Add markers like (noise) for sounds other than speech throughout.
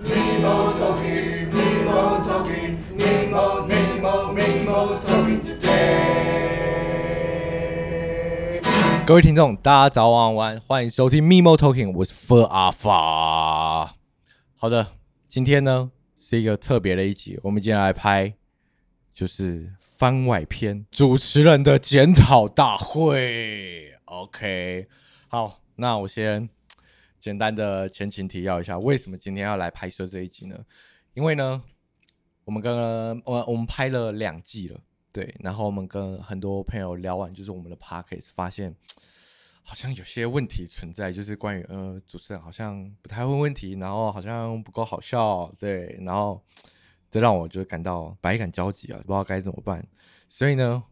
Mimo talking, Mimo talking, Mimo, Mimo, Mimo talking today. 各位听众，大家早晚安，欢迎收听 Mimo Talking，我是 Fur 阿发。好的，今天呢是一个特别的一集，我们今天来拍就是番外篇，主持人的检讨大会。OK，好，那我先简单的前情提要一下，为什么今天要来拍摄这一集呢？因为呢，我们跟我我们拍了两季了。对，然后我们跟很多朋友聊完，就是我们的 podcast 发现好像有些问题存在，就是关于呃主持人好像不太问问题，然后好像不够好笑，对，然后这让我就感到百感交集啊，不知道该怎么办。所以呢，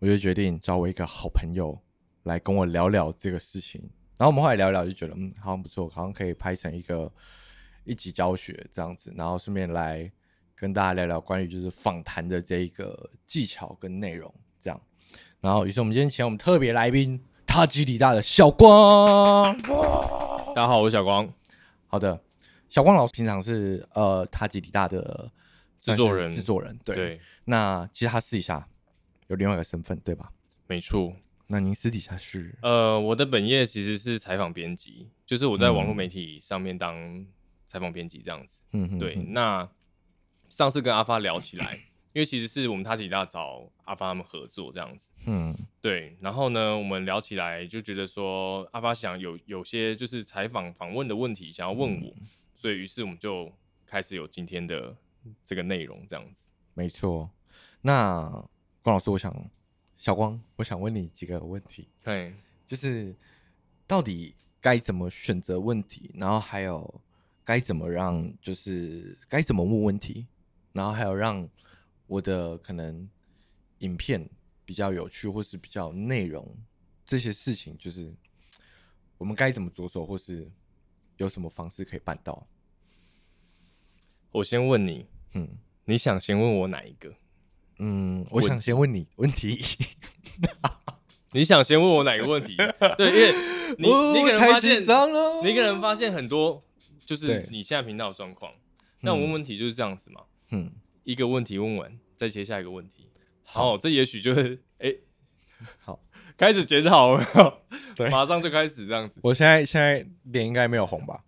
我就决定找我一个好朋友来跟我聊聊这个事情。然后我们后来聊聊，就觉得嗯好像不错，好像可以拍成一个一集教学这样子，然后顺便来。跟大家聊聊关于就是访谈的这一个技巧跟内容，这样。然后，于是我们今天请我们特别来宾，他吉里大的小光。大家好，我是小光。好的，小光老师平常是呃他吉里大的制作人，制作人。对。对。那其实他私底下有另外一个身份，对吧？没错。那您私底下是？呃，我的本业其实是采访编辑，就是我在网络媒体上面当采访编辑这样子。嗯哼。对。那上次跟阿发聊起来，因为其实是我们他吉里大找阿发他们合作这样子，嗯，对。然后呢，我们聊起来就觉得说，阿发想有有些就是采访访问的问题想要问我，嗯、所以于是我们就开始有今天的这个内容这样子。没错。那关老师，我想小光，我想问你几个问题。对，就是到底该怎么选择问题，然后还有该怎么让，就是该怎么问问题。然后还有让我的可能影片比较有趣，或是比较内容这些事情，就是我们该怎么着手，或是有什么方式可以办到？我先问你，嗯，你想先问我哪一个？嗯，我想先问你问题。(laughs) 你想先问我哪个问题？(laughs) 对，因为你你可能发现，你可能发现很多，就是你现在频道的状况。那我问问题就是这样子嘛。嗯，一个问题问完，再接下一个问题。好，好这也许就是哎、欸，好，开始检讨了，对，马上就开始这样子。我现在现在脸应该没有红吧？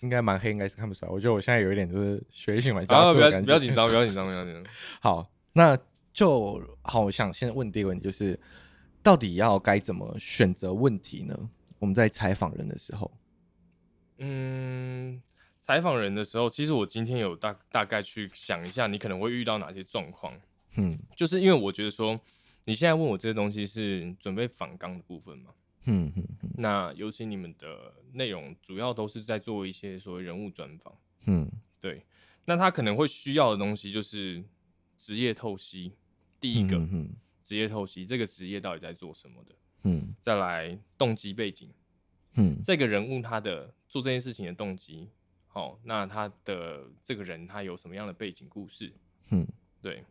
应该蛮黑，应该是看不出来。我觉得我现在有一点就是血液性蛮加速的感觉。不要不要紧张，不要紧张，不要紧张。(laughs) 好，那就好，我想先问第一个问题，就是到底要该怎么选择问题呢？我们在采访人的时候，嗯。采访人的时候，其实我今天有大大概去想一下，你可能会遇到哪些状况。嗯，就是因为我觉得说，你现在问我这些东西是准备访纲的部分嘛。嗯嗯嗯。那尤其你们的内容主要都是在做一些所谓人物专访。嗯，对。那他可能会需要的东西就是职业透析。第一个，职业透析，这个职业到底在做什么的？嗯。再来动机背景。嗯。这个人物他的做这件事情的动机。好，那他的这个人他有什么样的背景故事？嗯，对，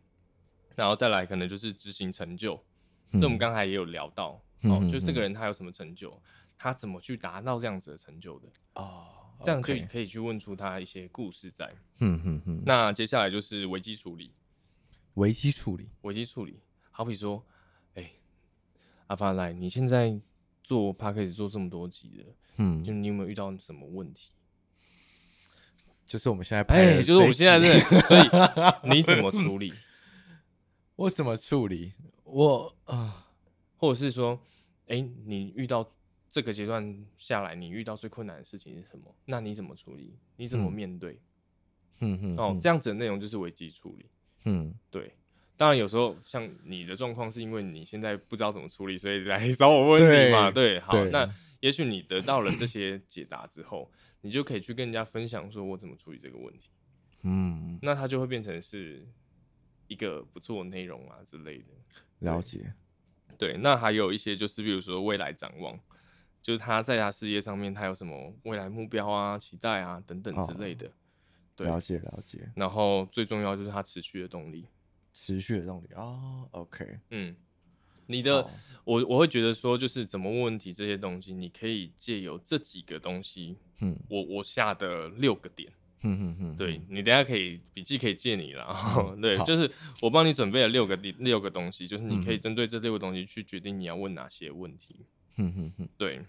然后再来可能就是执行成就，嗯、这我们刚才也有聊到，哦，就这个人他有什么成就，他怎么去达到这样子的成就的？哦，这样就可以去问出他一些故事在。嗯嗯嗯。那接下来就是危机处理，危机处理，危机处理，好比说，哎、欸，阿发来，你现在做 Podcast 做这么多集的，嗯，就你有没有遇到什么问题？就是我们现在拍，哎，就是我们现在这，(laughs) 所以你怎么处理？(laughs) 我怎么处理？我啊、呃，或者是说，哎、欸，你遇到这个阶段下来，你遇到最困难的事情是什么？那你怎么处理？你怎么面对？嗯嗯，哦，这样子的内容就是危机处理。嗯，对。当然有时候像你的状况，是因为你现在不知道怎么处理，所以来 (laughs) 找我问题嘛。对，对，好，对那也许你得到了这些解答之后。你就可以去跟人家分享，说我怎么处理这个问题，嗯，那它就会变成是一个不错的内容啊之类的。了解，对，那还有一些就是，比如说未来展望，就是他在他事业上面他有什么未来目标啊、期待啊等等之类的。哦、对，了解了解。然后最重要就是它持续的动力，持续的动力啊、哦。OK，嗯。你的、oh. 我我会觉得说，就是怎么问问题这些东西，你可以借由这几个东西，嗯，我我下的六个点，嗯嗯嗯，对你等下可以笔记可以借你了。嗯、对，就是我帮你准备了六个六个东西，就是你可以针对这六个东西去决定你要问哪些问题。嗯嗯嗯，对。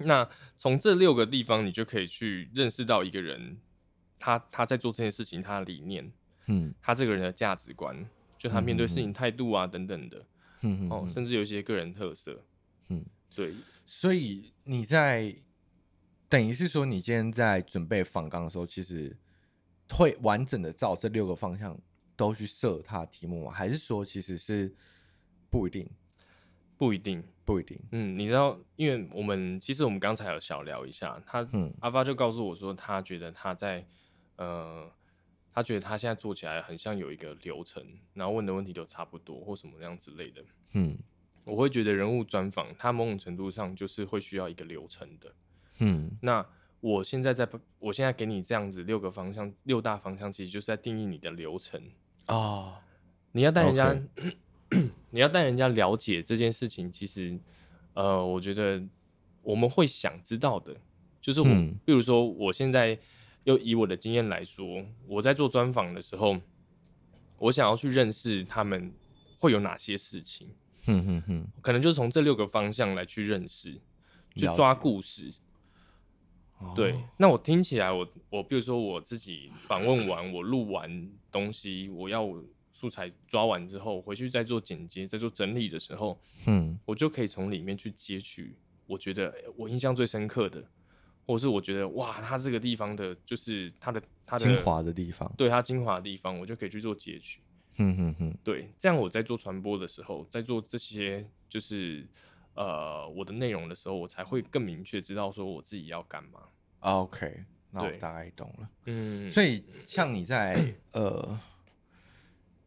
那从这六个地方，你就可以去认识到一个人，他他在做这件事情，他的理念，嗯，他这个人的价值观，就他面对事情态度啊等等的，嗯嗯，哦，甚至有一些个人特色，嗯，对。所以你在等于是说，你今天在准备访纲的时候，其实会完整的照这六个方向都去设他的题目吗？还是说其实是不一定？不一定，不一定。嗯，你知道，因为我们其实我们刚才有小聊一下，他，嗯，阿发就告诉我说，他觉得他在，呃，他觉得他现在做起来很像有一个流程，然后问的问题都差不多或什么样之类的。嗯，我会觉得人物专访，他某种程度上就是会需要一个流程的。嗯，那我现在在，我现在给你这样子六个方向，六大方向，其实就是在定义你的流程哦。你要带人家。(clears throat) 你要带人家了解这件事情，其实，呃，我觉得我们会想知道的，就是我，嗯、比如说，我现在又以我的经验来说，我在做专访的时候，我想要去认识他们会有哪些事情，哼哼哼，可能就是从这六个方向来去认识，去抓故事。对，那我听起来我，我我比如说我自己访问完，我录完东西，我要。素材抓完之后，回去再做剪接、再做整理的时候，嗯，我就可以从里面去截取我觉得我印象最深刻的，或是我觉得哇，它这个地方的，就是它的它的精华的地方，对它精华的地方，我就可以去做截取。嗯哼哼，对，这样我在做传播的时候，在做这些就是呃我的内容的时候，我才会更明确知道说我自己要干嘛。OK，那我大概懂了。嗯，所以像你在呃。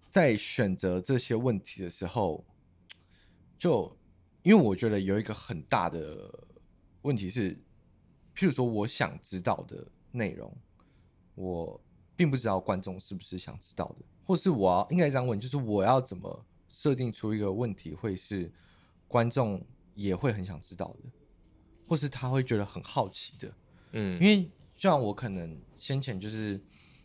在选择这些问题的时候，就因为我觉得有一个很大的问题是，譬如说我想知道的内容，我并不知道观众是不是想知道的，或是我要应该这样问，就是我要怎么设定出一个问题会是观众也会很想知道的，或是他会觉得很好奇的，嗯，因为像我可能先前就是，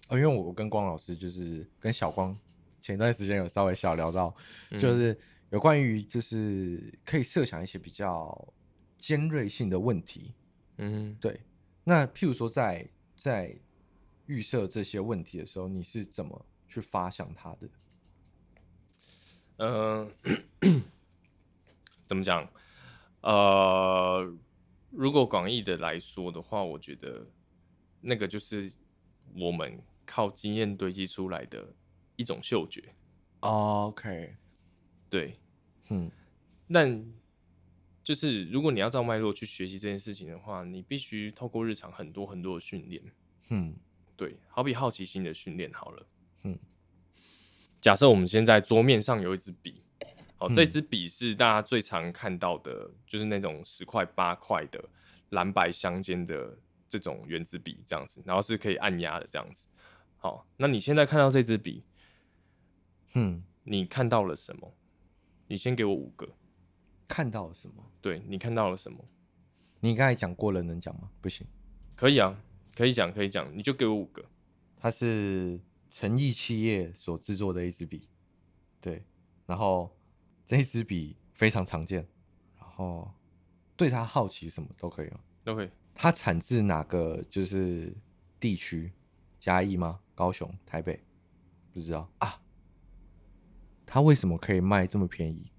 呃，因为我跟光老师就是跟小光。前段时间有稍微小聊到，就是有关于就是可以设想一些比较尖锐性的问题，嗯，对。那譬如说在在预设这些问题的时候，你是怎么去发想它的？嗯、呃，(coughs) 怎么讲？呃，如果广义的来说的话，我觉得那个就是我们靠经验堆积出来的。一种嗅觉，OK，对，嗯，但就是如果你要照脉络去学习这件事情的话，你必须透过日常很多很多的训练，嗯，对，好比好奇心的训练好了，嗯，假设我们现在桌面上有一支笔，好，嗯、这支笔是大家最常看到的，就是那种十块八块的蓝白相间的这种原子笔这样子，然后是可以按压的这样子，好，那你现在看到这支笔。嗯，你看到了什么？你先给我五个。看到了什么？对，你看到了什么？你刚才讲过了，能讲吗？不行。可以啊，可以讲，可以讲。你就给我五个。它是诚毅企业所制作的一支笔，对。然后这支笔非常常见，然后对它好奇什么都可以吗？都可以。它产自哪个就是地区？嘉义吗？高雄、台北？不知道啊。它为什么可以卖这么便宜？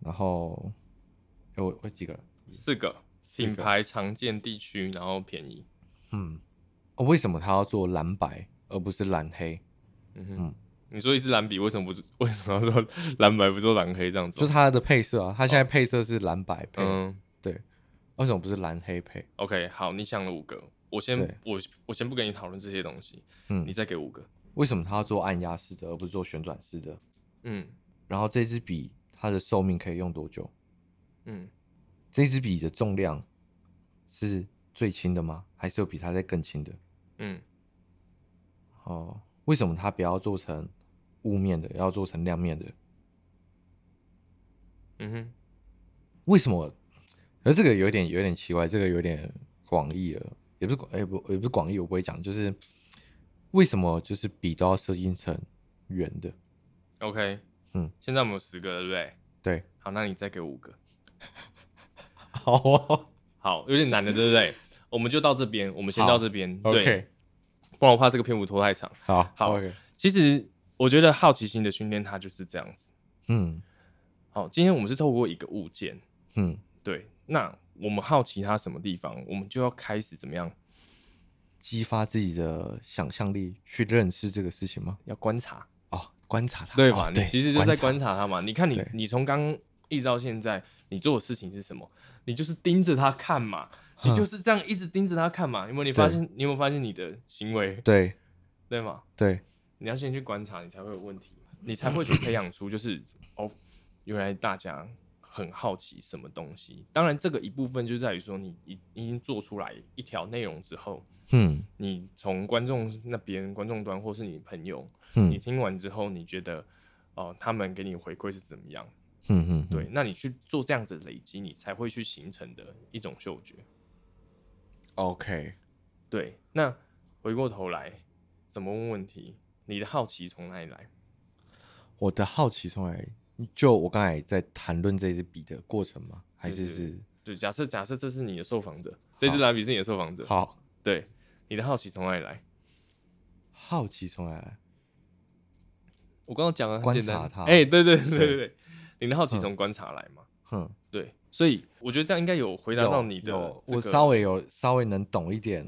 然后有有几个？四个品牌常见地区，然后便宜。嗯，哦，为什么他要做蓝白而不是蓝黑？嗯哼，嗯，你说一支蓝笔为什么不为什么要做蓝白不做蓝黑这样子？就它的配色啊，它现在配色是蓝白配。嗯，对，为什么不是蓝黑配？OK，好，你想了五个，我先我我先不跟你讨论这些东西。嗯，你再给五个。为什么他要做按压式的而不是做旋转式的？嗯，然后这支笔它的寿命可以用多久？嗯，这支笔的重量是最轻的吗？还是有比它再更轻的？嗯，哦，为什么它不要做成雾面的，要做成亮面的？嗯哼，为什么？而这个有点有点奇怪，这个有点广义了，也不是广，哎不也不是广义，我不会讲，就是为什么就是笔都要设计成圆的？OK，嗯，现在我们有十个，对不对？对，好，那你再给我五个。(laughs) 好哦，好，有点难的，对不对？(laughs) 我们就到这边，我们先到这边。对，OK，不然我怕这个篇幅拖太长。好，好，okay. 其实我觉得好奇心的训练，它就是这样子。嗯，好，今天我们是透过一个物件，嗯，对，那我们好奇它什么地方，我们就要开始怎么样激发自己的想象力去认识这个事情吗？要观察哦，观察它，对吧？你其实就在观察它嘛。你看你，你从刚一直到现在，你做的事情是什么？你就是盯着他看嘛，你就是这样一直盯着他看嘛。有没有？你发现？你有没有发现你的行为？对，对吗？对，你要先去观察，你才会有问题，你才会去培养出就是。哦，原来大家很好奇什么东西。当然，这个一部分就在于说，你已已经做出来一条内容之后，嗯，你从观众那边、观众端或是你朋友，嗯，你听完之后，你觉得哦、呃，他们给你回馈是怎么样？嗯嗯，对，那你去做这样子的累积，你才会去形成的一种嗅觉。OK，对。那回过头来，怎么问问题？你的好奇从哪里来？我的好奇从哪里？就我刚才在谈论这支笔的过程吗？还是是？对，对，假设假设这是你的受访者，这支蓝笔是你的受访者。好，对，你的好奇从哪里来？好奇从哪里来？我刚刚讲了，观察它。哎、欸，对对对对对，对，你的好奇从观察来嘛？哼，对，所以我觉得这样应该有回答到你的、这个。我稍微有稍微能懂一点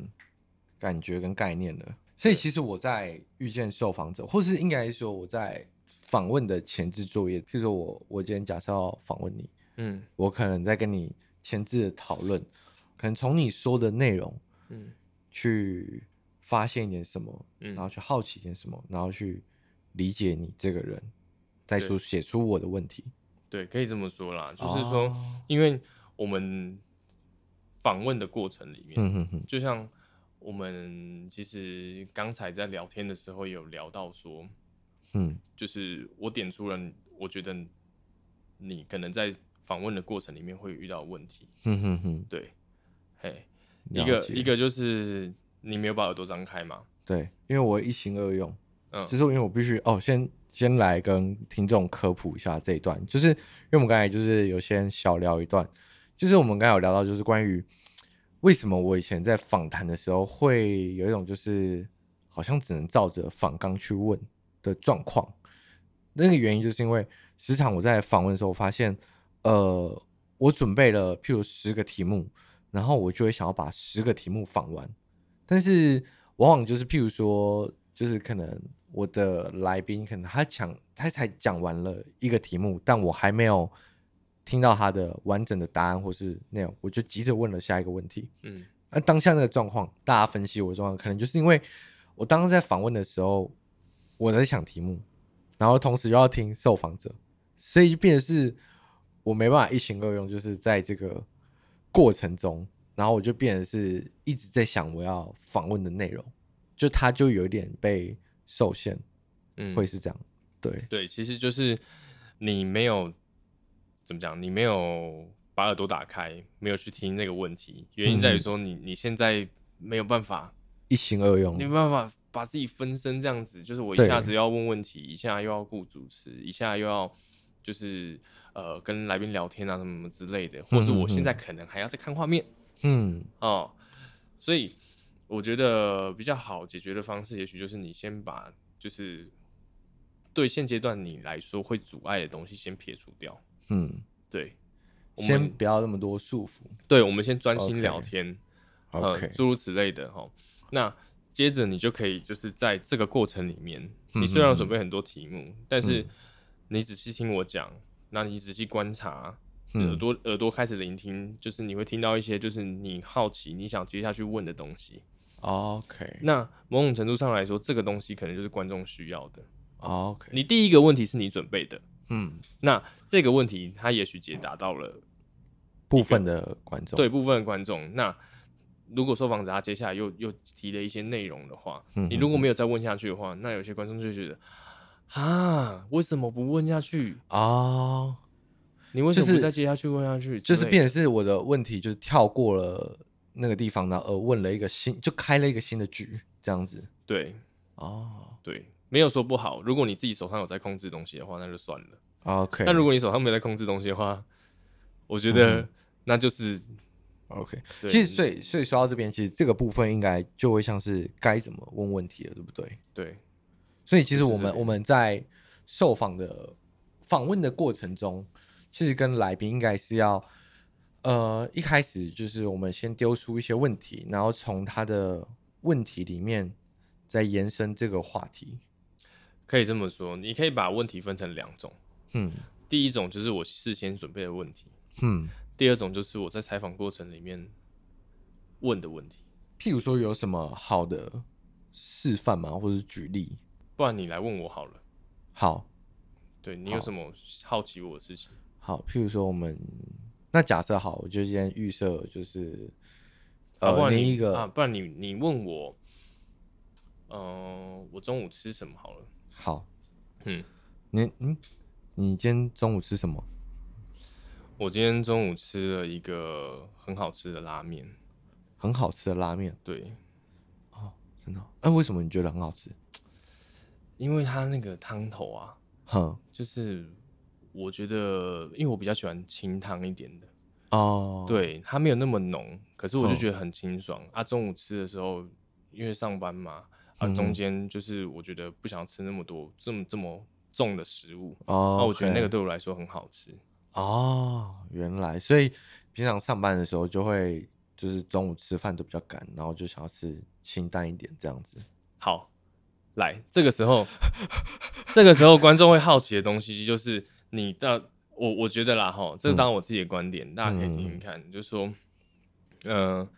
感觉跟概念了。所以其实我在遇见受访者，或是应该说我在。访问的前置作业，譬如说我我今天假设要访问你，嗯，我可能在跟你前置的讨论，可能从你说的内容，嗯，去发现一点什么，嗯，然后去好奇一点什么，然后去理解你这个人，再说写出我的问题。对，可以这么说啦，就是说，哦、因为我们访问的过程里面，嗯哼哼，就像我们其实刚才在聊天的时候有聊到说。嗯，就是我点出了，我觉得你可能在访问的过程里面会遇到问题。嗯哼哼，对，嘿，一个一个就是你没有把耳朵张开嘛？对，因为我一心二用，嗯，就是因为我必须哦，先先来跟听众科普一下这一段，就是因为我们刚才就是有先小聊一段，就是我们刚才有聊到，就是关于为什么我以前在访谈的时候会有一种就是好像只能照着访纲去问。的状况，那个原因就是因为时常我在访问的时候，发现，呃，我准备了譬如十个题目，然后我就会想要把十个题目访完，但是往往就是譬如说，就是可能我的来宾可能他讲他才讲完了一个题目，但我还没有听到他的完整的答案或是内容，我就急着问了下一个问题。嗯，那当下那个状况，大家分析我的状况，可能就是因为我当时在访问的时候。我在想题目，然后同时又要听受访者，所以就变得是我没办法一心二用，就是在这个过程中，然后我就变得是一直在想我要访问的内容，就他就有一点被受限，嗯，会是这样，对。对，其实就是你没有怎么讲，你没有把耳朵打开，没有去听那个问题，原因在于说你你现在没有办法一心二用，你没办法。把自己分身这样子，就是我一下子要问问题，一下又要顾主持，一下又要就是呃跟来宾聊天啊什么什么之类的，或是我现在可能还要再看画面，嗯。哦，所以我觉得比较好解决的方式，也许就是你先把就是对现阶段你来说会阻碍的东西先撇除掉，嗯，对，我们先不要那么多束缚，对，我们先专心聊天，OK，诸如此类的哈，那。接着你就可以就是在这个过程里面，你虽然要准备很多题目，嗯、但是你仔细听我讲，那你仔细观察，耳朵耳朵开始聆听，就是你会听到一些就是你好奇、你想接下去问的东西。OK，那某种程度上来说，这个东西可能就是观众需要的。OK，你第一个问题是你准备的，嗯，那这个问题他也许解答到了部分的观众，对部分的观众，那。如果受访者他接下来又又提了一些内容的话，你如果没有再问下去的话，那有些观众就觉得啊，为什么不问下去啊、哦？你为什么不再接下去问下去？就是变成是我的问题，就是跳过了那个地方呢，而问了一个新，就开了一个新的局，这样子。对哦，对，没有说不好。如果你自己手上有在控制东西的话，那就算了。OK。那如果你手上没有在控制东西的话，我觉得那就是 OK。其实，所以所以说到这边，其实这个部分应该就会像是该怎么问问题了，对不对？对。所以，其实我们我们在受访的访问的过程中，其实跟来宾应该是要。呃，一开始就是我们先丢出一些问题，然后从他的问题里面再延伸这个话题。可以这么说，你可以把问题分成两种。嗯，第一种就是我事先准备的问题。嗯，第二种就是我在采访过程里面问的问题。譬如说有什么好的示范吗？或者是举例？不然你来问我好了。好，对，你有什么好奇我的事情？好，譬如说我们。那假设好，我就先预设就是，呃，啊、另一个啊，不然你你问我，嗯、呃，我中午吃什么好了？好，嗯，你嗯，你今天中午吃什么？我今天中午吃了一个很好吃的拉面，很好吃的拉面，对，哦，真的？哎、啊，为什么你觉得很好吃？因为它那个汤头啊，哼，就是。我觉得，因为我比较喜欢清汤一点的哦，对，它没有那么浓，可是我就觉得很清爽、哦、啊。中午吃的时候，因为上班嘛，啊，中间就是我觉得不想吃那么多这么这么重的食物哦，那我觉得那个对我来说很好吃哦。原来，所以平常上班的时候就会就是中午吃饭都比较赶，然后就想要吃清淡一点这样子。好，来这个时候，这个时候观众会好奇的东西就是。你的我我觉得啦哈，这个当然我自己的观点，嗯、大家可以听听看。嗯、就是说，呃，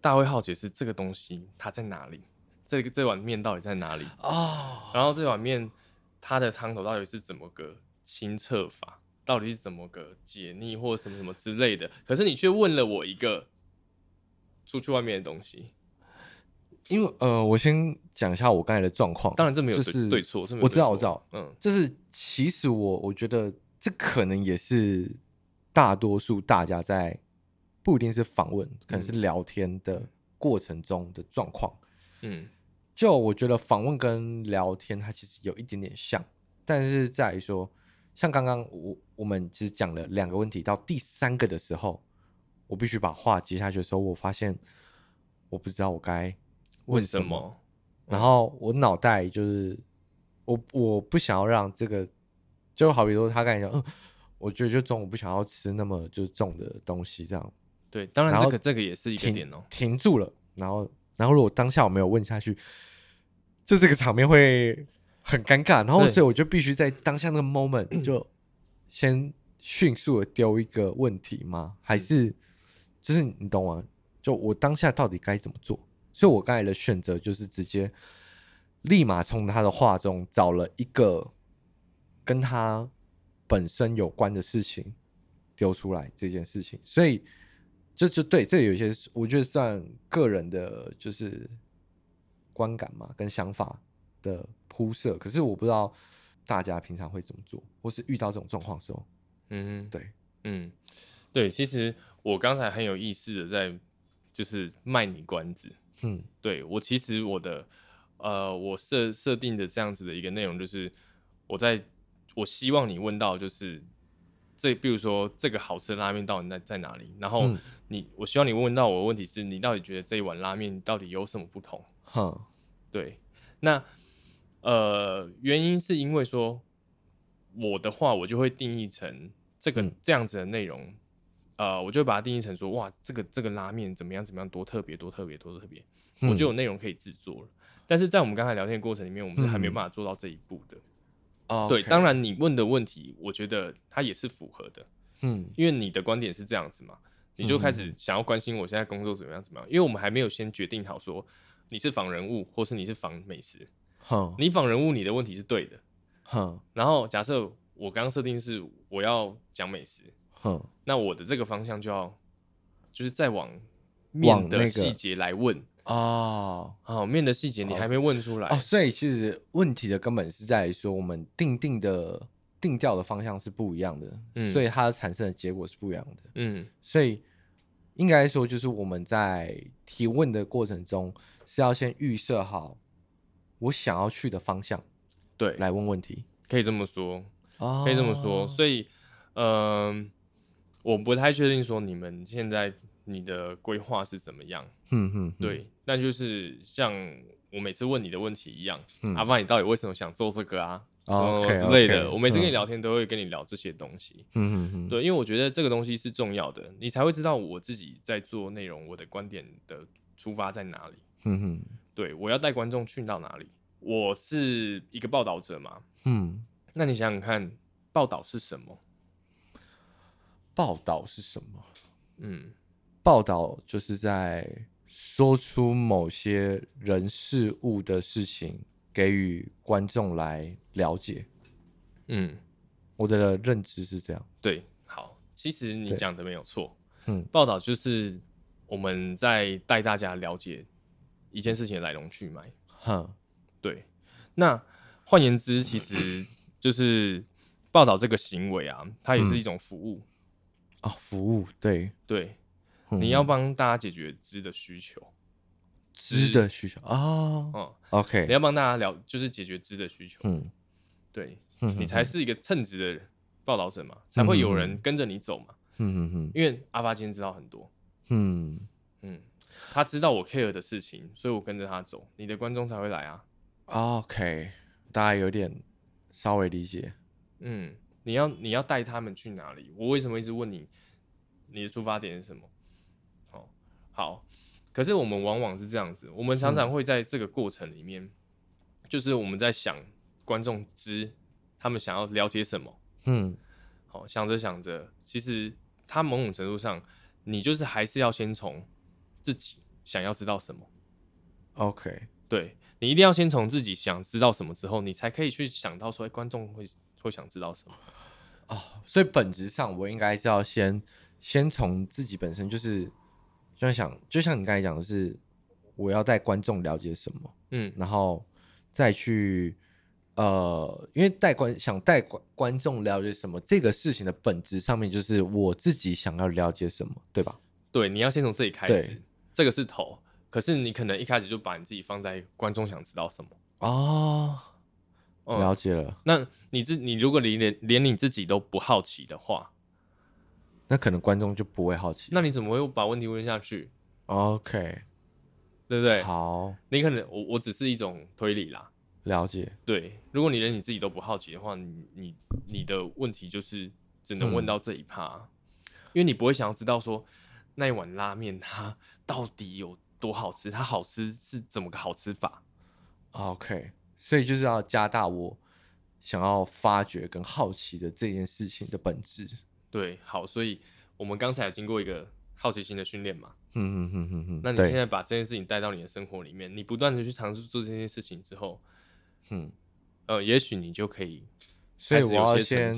大家会好奇是这个东西它在哪里？这个这碗面到底在哪里？哦，然后这碗面它的汤头到底是怎么个清澈法？到底是怎么个解腻或什么什么之类的？可是你却问了我一个出去外面的东西。因为呃，我先讲一下我刚才的状况。当然这没有是、对错，我知道我知道，嗯，就是其实我我觉得这可能也是大多数大家在不一定是访问，可能是聊天的过程中的状况。嗯，就我觉得访问跟聊天它其实有一点点像，但是在于说，像刚刚我我们其实讲了两个问题，到第三个的时候，我必须把话接下去的时候，我发现我不知道我该。问什么？然后我脑袋就是我，我不想要让这个，就好比说他刚才讲，嗯，我觉得就中午不想要吃那么就是重的东西，这样。对，当然这个这个也是一个点哦。停住了，然后然后如果当下我没有问下去，就这个场面会很尴尬。然后所以我就必须在当下那个 moment 就先迅速的丢一个问题吗？还是就是你懂吗？就我当下到底该怎么做？所以，我刚才的选择就是直接立马从他的话中找了一个跟他本身有关的事情丢出来这件事情。所以，就就对，这有些我觉得算个人的，就是观感嘛，跟想法的铺设。可是，我不知道大家平常会怎么做，或是遇到这种状况的时候，嗯，对，嗯，对。其实我刚才很有意思的在就是卖你关子。嗯，对，我其实我的呃，我设设定的这样子的一个内容就是，我在我希望你问到就是这，比如说这个好吃的拉面到底在在哪里？然后你，嗯、我希望你问到我的问题是你到底觉得这一碗拉面到底有什么不同？哼，对，那呃，原因是因为说我的话，我就会定义成这个、嗯、这样子的内容。呃，我就把它定义成说，哇，这个这个拉面怎么样怎么样，多特别多特别多特别，嗯、我就有内容可以制作了。但是在我们刚才聊天的过程里面，我们是还没有办法做到这一步的。哦、嗯，对，当然你问的问题，我觉得它也是符合的。嗯，因为你的观点是这样子嘛，你就开始想要关心我现在工作怎么样怎么样。因为我们还没有先决定好说你是仿人物，或是你是仿美食。哼，你仿人物，你的问题是对的。哼，然后假设我刚刚设定是我要讲美食。哼，那我的这个方向就要，就是再往面的细节来问、那个、哦。好，面的细节你还没问出来。哦，哦，所以其实问题的根本是在于说，我们定定的定调的方向是不一样的，嗯，所以它产生的结果是不一样的，嗯，所以应该说，就是我们在提问的过程中是要先预设好我想要去的方向，对，来问问题，可以这么说，哦、可以这么说。所以，嗯、呃，我不太确定说你们现在你的规划是怎么样。嗯嗯，对，那就是像我每次问你的问题一样，嗯、阿发，你到底为什么想做这个啊？哦、之类的。我每次跟你聊天都会跟你聊这些东西。嗯嗯嗯，对，因为我觉得这个东西是重要的，你才会知道我自己在做内容，我的观点的出发在哪里。嗯哼，对，我要带观众去到哪里？我是一个报道者嘛。嗯，那你想想看，报道是什么？报道是什么？嗯，报道就是在说出某些人事物的事情。给予观众来了解，嗯，我的认知是这样。对，好，其实你讲的没有错，嗯，报道就是我们在带大家了解一件事情的来龙去脉，哼，对。那换言之，其实就是报道这个行为啊，它也是一种服务哦，服务，对。对，嗯、你要帮大家解决知的需求。知的需求啊，嗯，OK，你要帮大家聊，就是解决知的需求，嗯，对，嗯，你才是一个称职的报道者嘛，才会有人跟着你走嘛，嗯嗯嗯，因为阿发今天知道很多，嗯嗯，他知道我 care 的事情，所以我跟着他走，你的观众才会来啊，OK，大家有点稍微理解，嗯，你要你要带他们去哪里？我为什么一直问你，你的出发点是什么？好，好。可是我们往往是这样子，我们常常会在这个过程里面，就是我们在想观众知他们想要了解什么，嗯，好，想着想着，其实他某种程度上，你就是还是要先从自己想要知道什么，OK，对，你一定要先从自己想知道什么之后，你才可以去想到说，哎，观众会会想知道什么哦，所以本质上我应该是要先先从自己本身就是。就像想，就像你刚才讲的是，我要带观众了解什么，嗯，然后再去，呃，因为带观想带观观众了解什么这个事情的本质上面，就是我自己想要了解什么，对吧？对，你要先从自己开始，这个是头，可是你可能一开始就把你自己放在观众想知道什么哦，嗯、了解了。那你自你如果你连连你自己都不好奇的话。那可能观众就不会好奇。那你怎么会把问题问下去？OK，对不对？好，你可能我我只是一种推理啦。了解。对，如果你连你自己都不好奇的话，你你你的问题就是只能问到这一趴，嗯，因为你不会想要知道说那一碗拉面它到底有多好吃，它好吃是怎么个好吃法？OK，所以就是要加大我想要发掘跟好奇的这件事情的本质。对，好，所以我们刚才有经过一个好奇心的训练嘛，嗯嗯嗯嗯嗯，那你现在把这件事情带到你的生活里面，你不断的去尝试做这件事情之后，嗯，呃，也许你就可以，所以我要先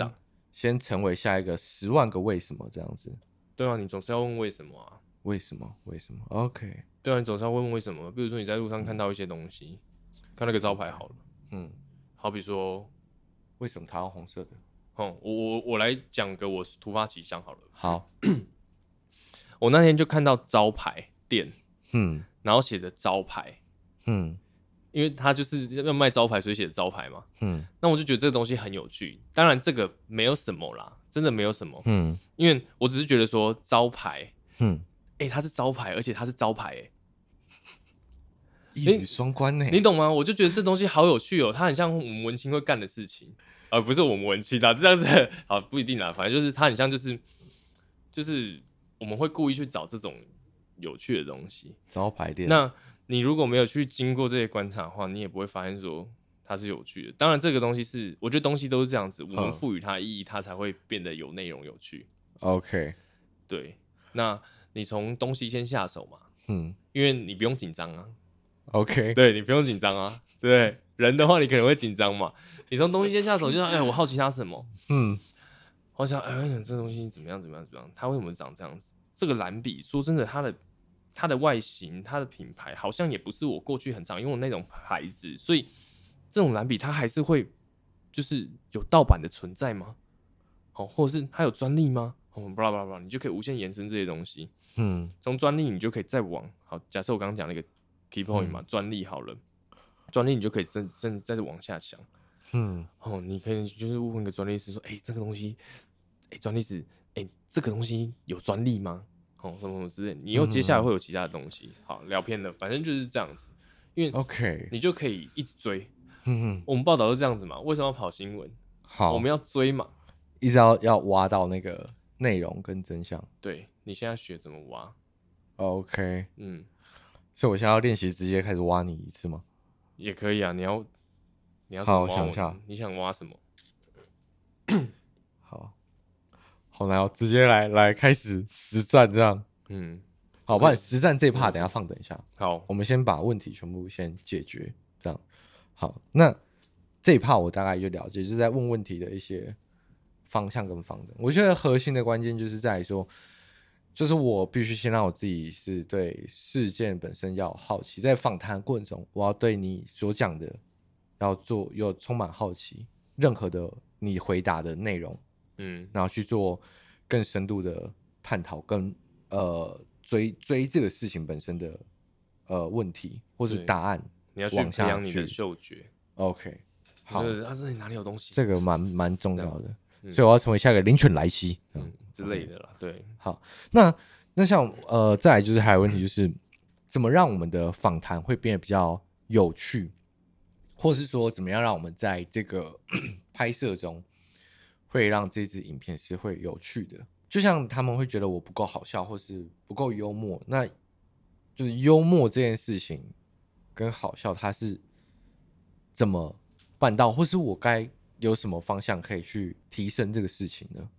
先成为下一个十万个为什么这样子，对啊，你总是要问为什么啊？为什么？为什么？OK，对啊，你总是要问为什么？比如说你在路上看到一些东西，看那个招牌好了，嗯，好比说为什么它要红色的？哦，我我我来讲个我突发奇想好了。好，(clears throat) 我那天就看到招牌店，嗯，然后写着招牌，嗯，因为他就是要卖招牌，所以写招牌嘛，嗯，那我就觉得这个东西很有趣。当然，这个没有什么啦，真的没有什么，嗯，因为我只是觉得说招牌，嗯，哎、欸，它是招牌，而且它是招牌、欸，哎，一语双关呢、欸，你懂吗？我就觉得这东西好有趣哦、喔，它很像我们文青会干的事情。而、呃、不是我们文青的这样子，(laughs) 好不一定啦，反正就是它很像，就是就是我们会故意去找这种有趣的东西招牌店。那你如果没有去经过这些观察的话，你也不会发现说它是有趣的。当然，这个东西是我觉得东西都是这样子，我们赋予它意义，它才会变得有内容、有趣。OK，对，那你从东西先下手嘛，嗯，因为你不用紧张啊。OK，(laughs) 对，你不用紧张啊，对？人的话，你可能会紧张嘛。你从东西先下手，就说：“哎、欸，我好奇它什么？”嗯，我想，哎、欸，这东西怎么样？怎么样？怎么样？它为什么长这样子？这个蓝笔，说真的，它的它的外形、它的品牌，好像也不是我过去很常用的那种牌子。所以，这种蓝笔它还是会就是有盗版的存在吗？哦，或者是它有专利吗？哦，巴拉巴拉巴拉，你就可以无限延伸这些东西。嗯，从专利你就可以再往好。假设我刚刚讲那个 key point 嘛，专、嗯、利好了。专利你就可以真真再往下想，嗯，哦，你可以就是问个专利师说，哎、欸，这个东西，哎、欸，专利师，哎、欸，这个东西有专利吗？哦，什么什么之类，你又接下来会有其他的东西。嗯、好，聊偏了，反正就是这样子，因为 OK，你就可以一直追。嗯嗯，我们报道是这样子嘛？为什么要跑新闻？好，我们要追嘛，一直要要挖到那个内容跟真相。对，你现在学怎么挖？OK，嗯，所以我现在要练习直接开始挖你一次吗？也可以啊，你要你要好，我想一下，你想挖什么？(coughs) 好。好，难哦直接来来开始实战这样，嗯，好，不然实战这一 part 等下放等一下，好，我们先把问题全部先解决，这样，好，那这一 part 我大概就了解，就是在问问题的一些方向跟方针。我觉得核心的关键就是在于说，就是我必须先让我自己是对事件本身要好奇，在访谈过程中，我要对你所讲的要做有充满好奇，任何的你回答的内容。嗯，然后去做更深度的探讨，跟呃追追这个事情本身的呃问题或者答案，你要去培养你的嗅觉。OK，好，就是啊这里哪里有东西？这个蛮蛮重要的，嗯、所以我要成为下一个灵犬莱西嗯，嗯之类的了。对，好，那那像呃再来就是还有问题就是，怎么让我们的访谈会变得比较有趣，或是说怎么样让我们在这个 (clears throat) 拍摄中。会让这支影片是会有趣的，就像他们会觉得我不够好笑，或是不够幽默，那就是幽默这件事情跟好笑，它是怎么办到，或是我该有什么方向可以去提升这个事情呢？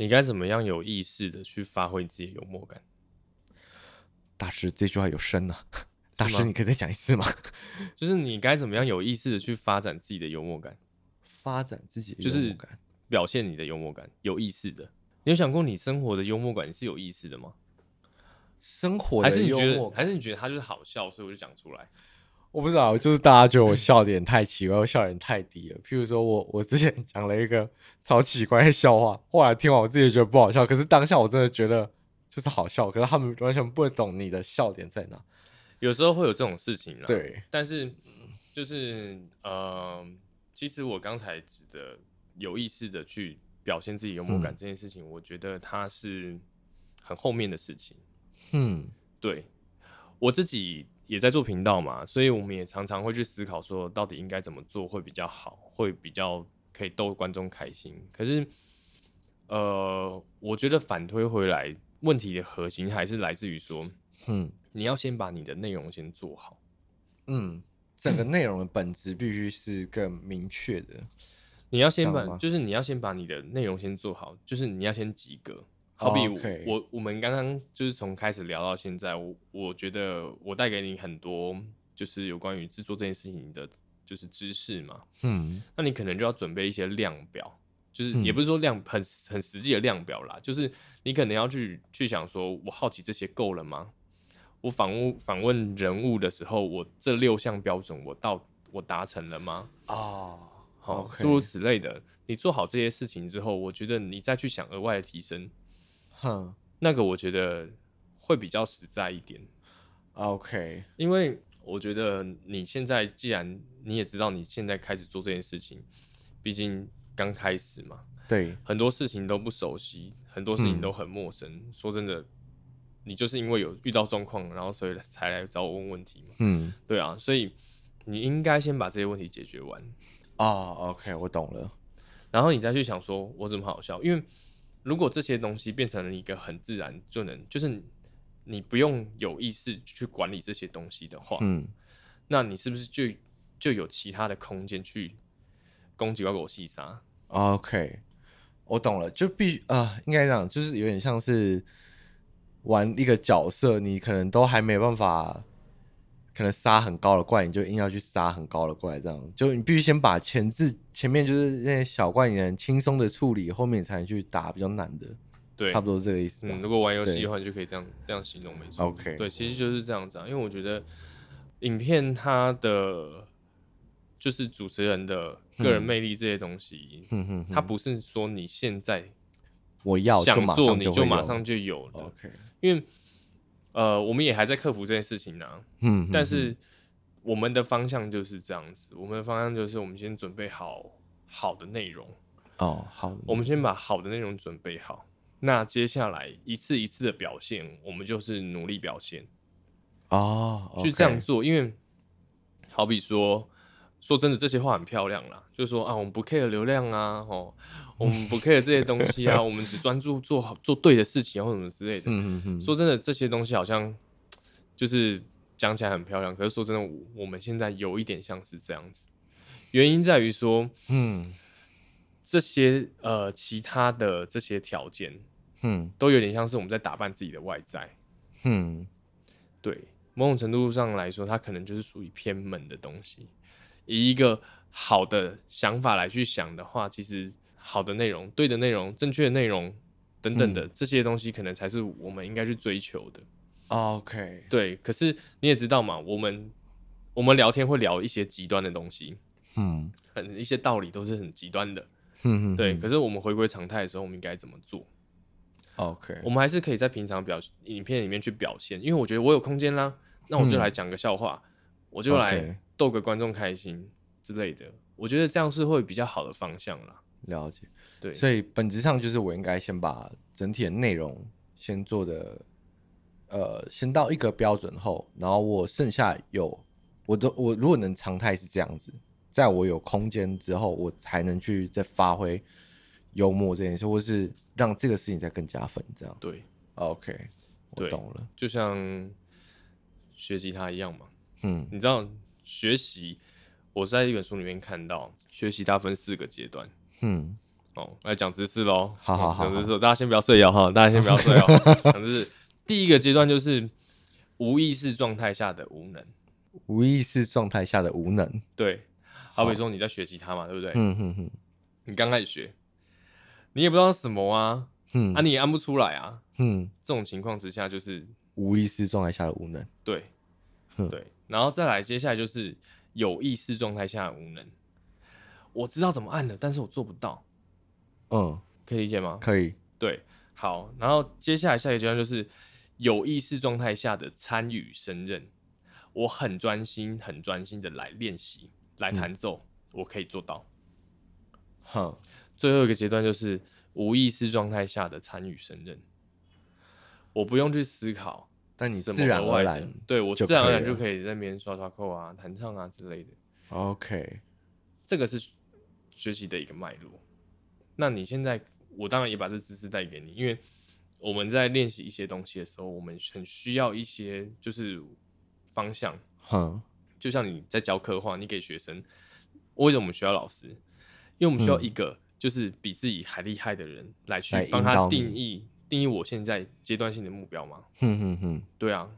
你该怎么样有意识的去发挥自己的幽默感？大师，这句话有深啊！(laughs) 大师，你可以再讲一次吗？(laughs) 就是你该怎么样有意识的去发展自己的幽默感？发展自己的幽默感。表现你的幽默感，有意识的。你有想过，你生活的幽默感是有意识的吗？生活的幽默感，还是你觉得，还是你觉得他就是好笑，所以我就讲出来？我不知道，就是大家觉得我笑点太奇怪，我笑点太低了。譬如说我，我之前讲了一个超奇怪的笑话，后来听完我自己觉得不好笑，可是当下我真的觉得就是好笑。可是他们完全不会懂你的笑点在哪。有时候会有这种事情啦，对。但是就是呃，其实我刚才指的。有意识的去表现自己幽默感这件事情，我觉得它是很后面的事情。嗯，对，我自己也在做频道嘛，所以我们也常常会去思考说，到底应该怎么做会比较好，会比较可以逗观众开心。可是，呃，我觉得反推回来，问题的核心还是来自于说，嗯，你要先把你的内容先做好。嗯，整个内容的本质必须是更明确的。你要先把，就是你要先把你的内容先做好，就是你要先及格。好比我、oh. 我，我们刚刚就是从开始聊到现在，我我觉得我带给你很多，就是有关于制作这件事情的，就是知识嘛。嗯，那你可能就要准备一些量表，就是也不是说量很很实际的量表啦，就是你可能要去去想说，我好奇这些够了吗？我访问访问人物的时候，我这六项标准我到我达成了吗？哦。Oh. 好，诸如此类的，你做好这些事情之后，我觉得你再去想额外的提升，哼，那个我觉得会比较实在一点。OK，因为我觉得你现在既然你也知道你现在开始做这件事情，毕竟刚开始嘛，对，很多事情都不熟悉，很多事情都很陌生。嗯、说真的，你就是因为有遇到状况，然后所以才来找我问问题嘛。嗯，对啊，所以你应该先把这些问题解决完。哦、oh，OK，我懂了。然后你再去想说，我怎么好笑？因为如果这些东西变成了一个很自然就能，就是你不用有意识去管理这些东西的话，嗯，那你是不是就就有其他的空间去攻击外国细沙？OK，我懂了，就必啊、呃，应该这样，就是有点像是玩一个角色，你可能都还没办法。可能杀很高的怪，你就硬要去杀很高的怪，这样就你必须先把前置前面就是那些小怪，你能轻松的处理，后面才能去打比较难的。对，差不多这个意思。嗯，如果玩游戏的话，你就可以这样这样形容，没错。OK，对，其实就是这样子啊。因为我觉得影片它的就是主持人的个人魅力这些东西，嗯哼，它不是说你现在我要想做你就马上就有的。OK，因为。呃，我们也还在克服这件事情呢、啊。嗯，但是我们的方向就是这样子，我们的方向就是我们先准备好好的内容。哦，好，我们先把好的内容准备好。那接下来一次一次的表现，我们就是努力表现。哦，去这样做，因为好比说，说真的，这些话很漂亮啦，就是说啊，我们不 care 流量啊，哦，我们不 (laughs) care 这些东西啊，我们只专注做好做对的事情或什么之类的。嗯嗯嗯。说真的，这些东西好像就是讲起来很漂亮，可是说真的，我们现在有一点像是这样子，原因在于说，嗯，这些呃其他的这些条件，嗯，都有点像是我们在打扮自己的外在，嗯，对。某种程度上来说，它可能就是属于偏门的东西。以一个好的想法来去想的话，其实好的内容、对的内容、正确的内容等等的、嗯、这些东西，可能才是我们应该去追求的。OK，对。可是你也知道嘛，我们我们聊天会聊一些极端的东西，嗯，很一些道理都是很极端的，嗯嗯，对。可是我们回归常态的时候，我们应该怎么做？OK，我们还是可以在平常表影片里面去表现，因为我觉得我有空间啦，那我就来讲个笑话，嗯、我就来逗个观众开心之类的。我觉得这样是会比较好的方向啦。了解，对，所以本质上就是我应该先把整体的内容先做的，呃，先到一个标准后，然后我剩下有，我都我如果能常态是这样子，在我有空间之后，我才能去再发挥。幽默这件事，或是让这个事情再更加分，这样对。OK，我懂了。就像学吉他一样嘛。嗯，你知道学习，我在一本书里面看到，学习它分四个阶段。嗯，哦，来讲知识喽。好好好，讲知识，大家先不要睡觉哈，大家先不要睡哦。(laughs) 讲知识，第一个阶段就是无意识状态下的无能。无意识状态下的无能。对，好比说你在学吉他嘛，对不对？嗯哼哼。你刚开始学。你也不知道什么啊，嗯，啊，你也按不出来啊，嗯，这种情况之下就是无意识状态下的无能，对，对，然后再来，接下来就是有意识状态下的无能。我知道怎么按了，但是我做不到，嗯，可以理解吗？可以，对，好，然后接下来下一个阶段就是有意识状态下的参与胜任。我很专心，很专心的来练习，来弹奏，嗯，我可以做到，哼。最后一个阶段就是无意识状态下的参与胜任，我不用去思考，但你自然而然，对我自然而然就可以在那边刷刷扣啊、弹唱啊之类的。OK，这个是学习的一个脉络。那你现在，我当然也把这知识带给你，因为我们在练习一些东西的时候，我们很需要一些就是方向。哼，就像你在教课的话，你给学生，为什么我们需要老师？因为我们需要一个。就是比自己还厉害的人来去帮他定义定义我现在阶段性的目标吗。哼哼哼，对啊，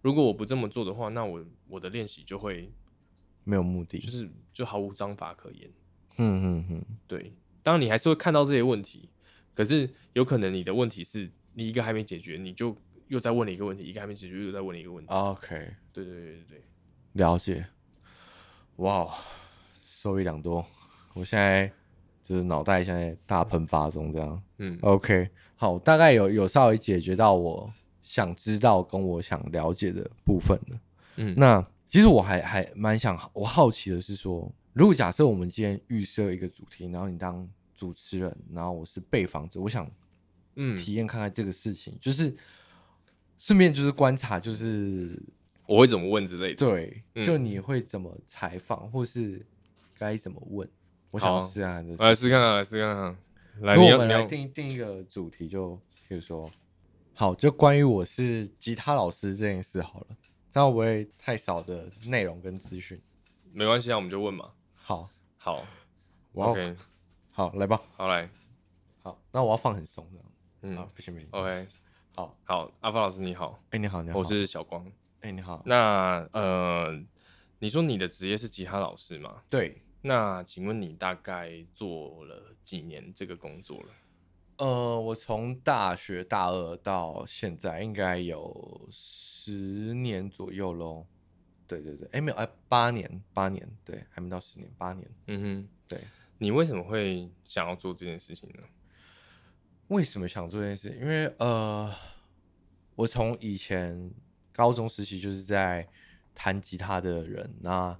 如果我不这么做的话，那我我的练习就会没有目的，就是就毫无章法可言。哼哼哼，对，当然你还是会看到这些问题，可是有可能你的问题是你一个还没解决，你就又在问了一个问题，一个还没解决又在问了一个问题。OK，对对对对对，了解。哇，受益良多，我现在。就是脑袋现在大喷发中，这样。嗯，OK，好，大概有有稍微解决到我想知道跟我想了解的部分了。嗯，那其实我还还蛮想，我好奇的是说，如果假设我们今天预设一个主题，然后你当主持人，然后我是被访者，我想，嗯，体验看看这个事情，嗯、就是顺便就是观察，就是我会怎么问之类的。对，就你会怎么采访，或是该怎么问？我想试啊，来试看看，来试看看。来，我们来定定一个主题，就比如说，好，就关于我是吉他老师这件事好了，这样会不会太少的内容跟资讯？没关系啊，我们就问嘛。好，好，OK，好，来吧，好来，好，那我要放很松的，嗯，不行不行，OK，好。好，阿发老师你好，哎你好你好，我是小光，哎你好，那呃，你说你的职业是吉他老师吗？对。那请问你大概做了几年这个工作了？呃，我从大学大二到现在应该有十年左右喽。对对对，哎没有哎，八年八年，对，还没到十年，八年。嗯哼，对。你为什么会想要做这件事情呢？为什么想做这件事？因为呃，我从以前高中时期就是在弹吉他的人，那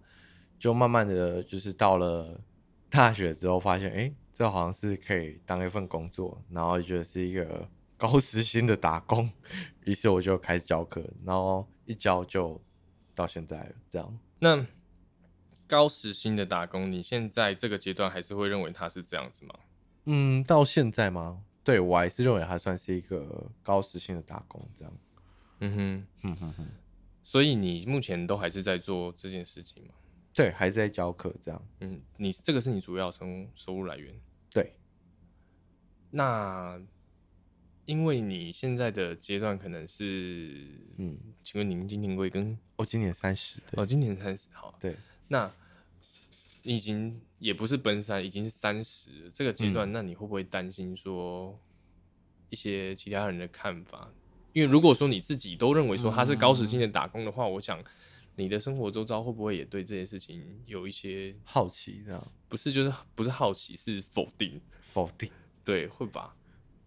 就慢慢的就是到了大学之后，发现哎、欸，这好像是可以当一份工作，然后觉得是一个 (laughs) 高时薪的打工，于是我就开始教课，然后一教就到现在了。这样，那高时薪的打工，你现在这个阶段还是会认为它是这样子吗？嗯，到现在吗？对，我还是认为它算是一个高时薪的打工，这样。嗯哼，嗯哼哼。所以你目前都还是在做这件事情吗？对，还是在教课这样。嗯，你这个是你主要收收入来源。对。那因为你现在的阶段可能是，嗯，请问您今年贵庚？哦，今年三十。哦，今年三十，好。对。那你已经也不是奔三，已经是三十这个阶段，嗯，那你会不会担心说一些其他人的看法？因为如果说你自己都认为说他是高时薪的打工的话，嗯，我想你的生活周遭会不会也对这件事情有一些好奇？这样不是，就是不是好奇，是否定，否定，对，会吧？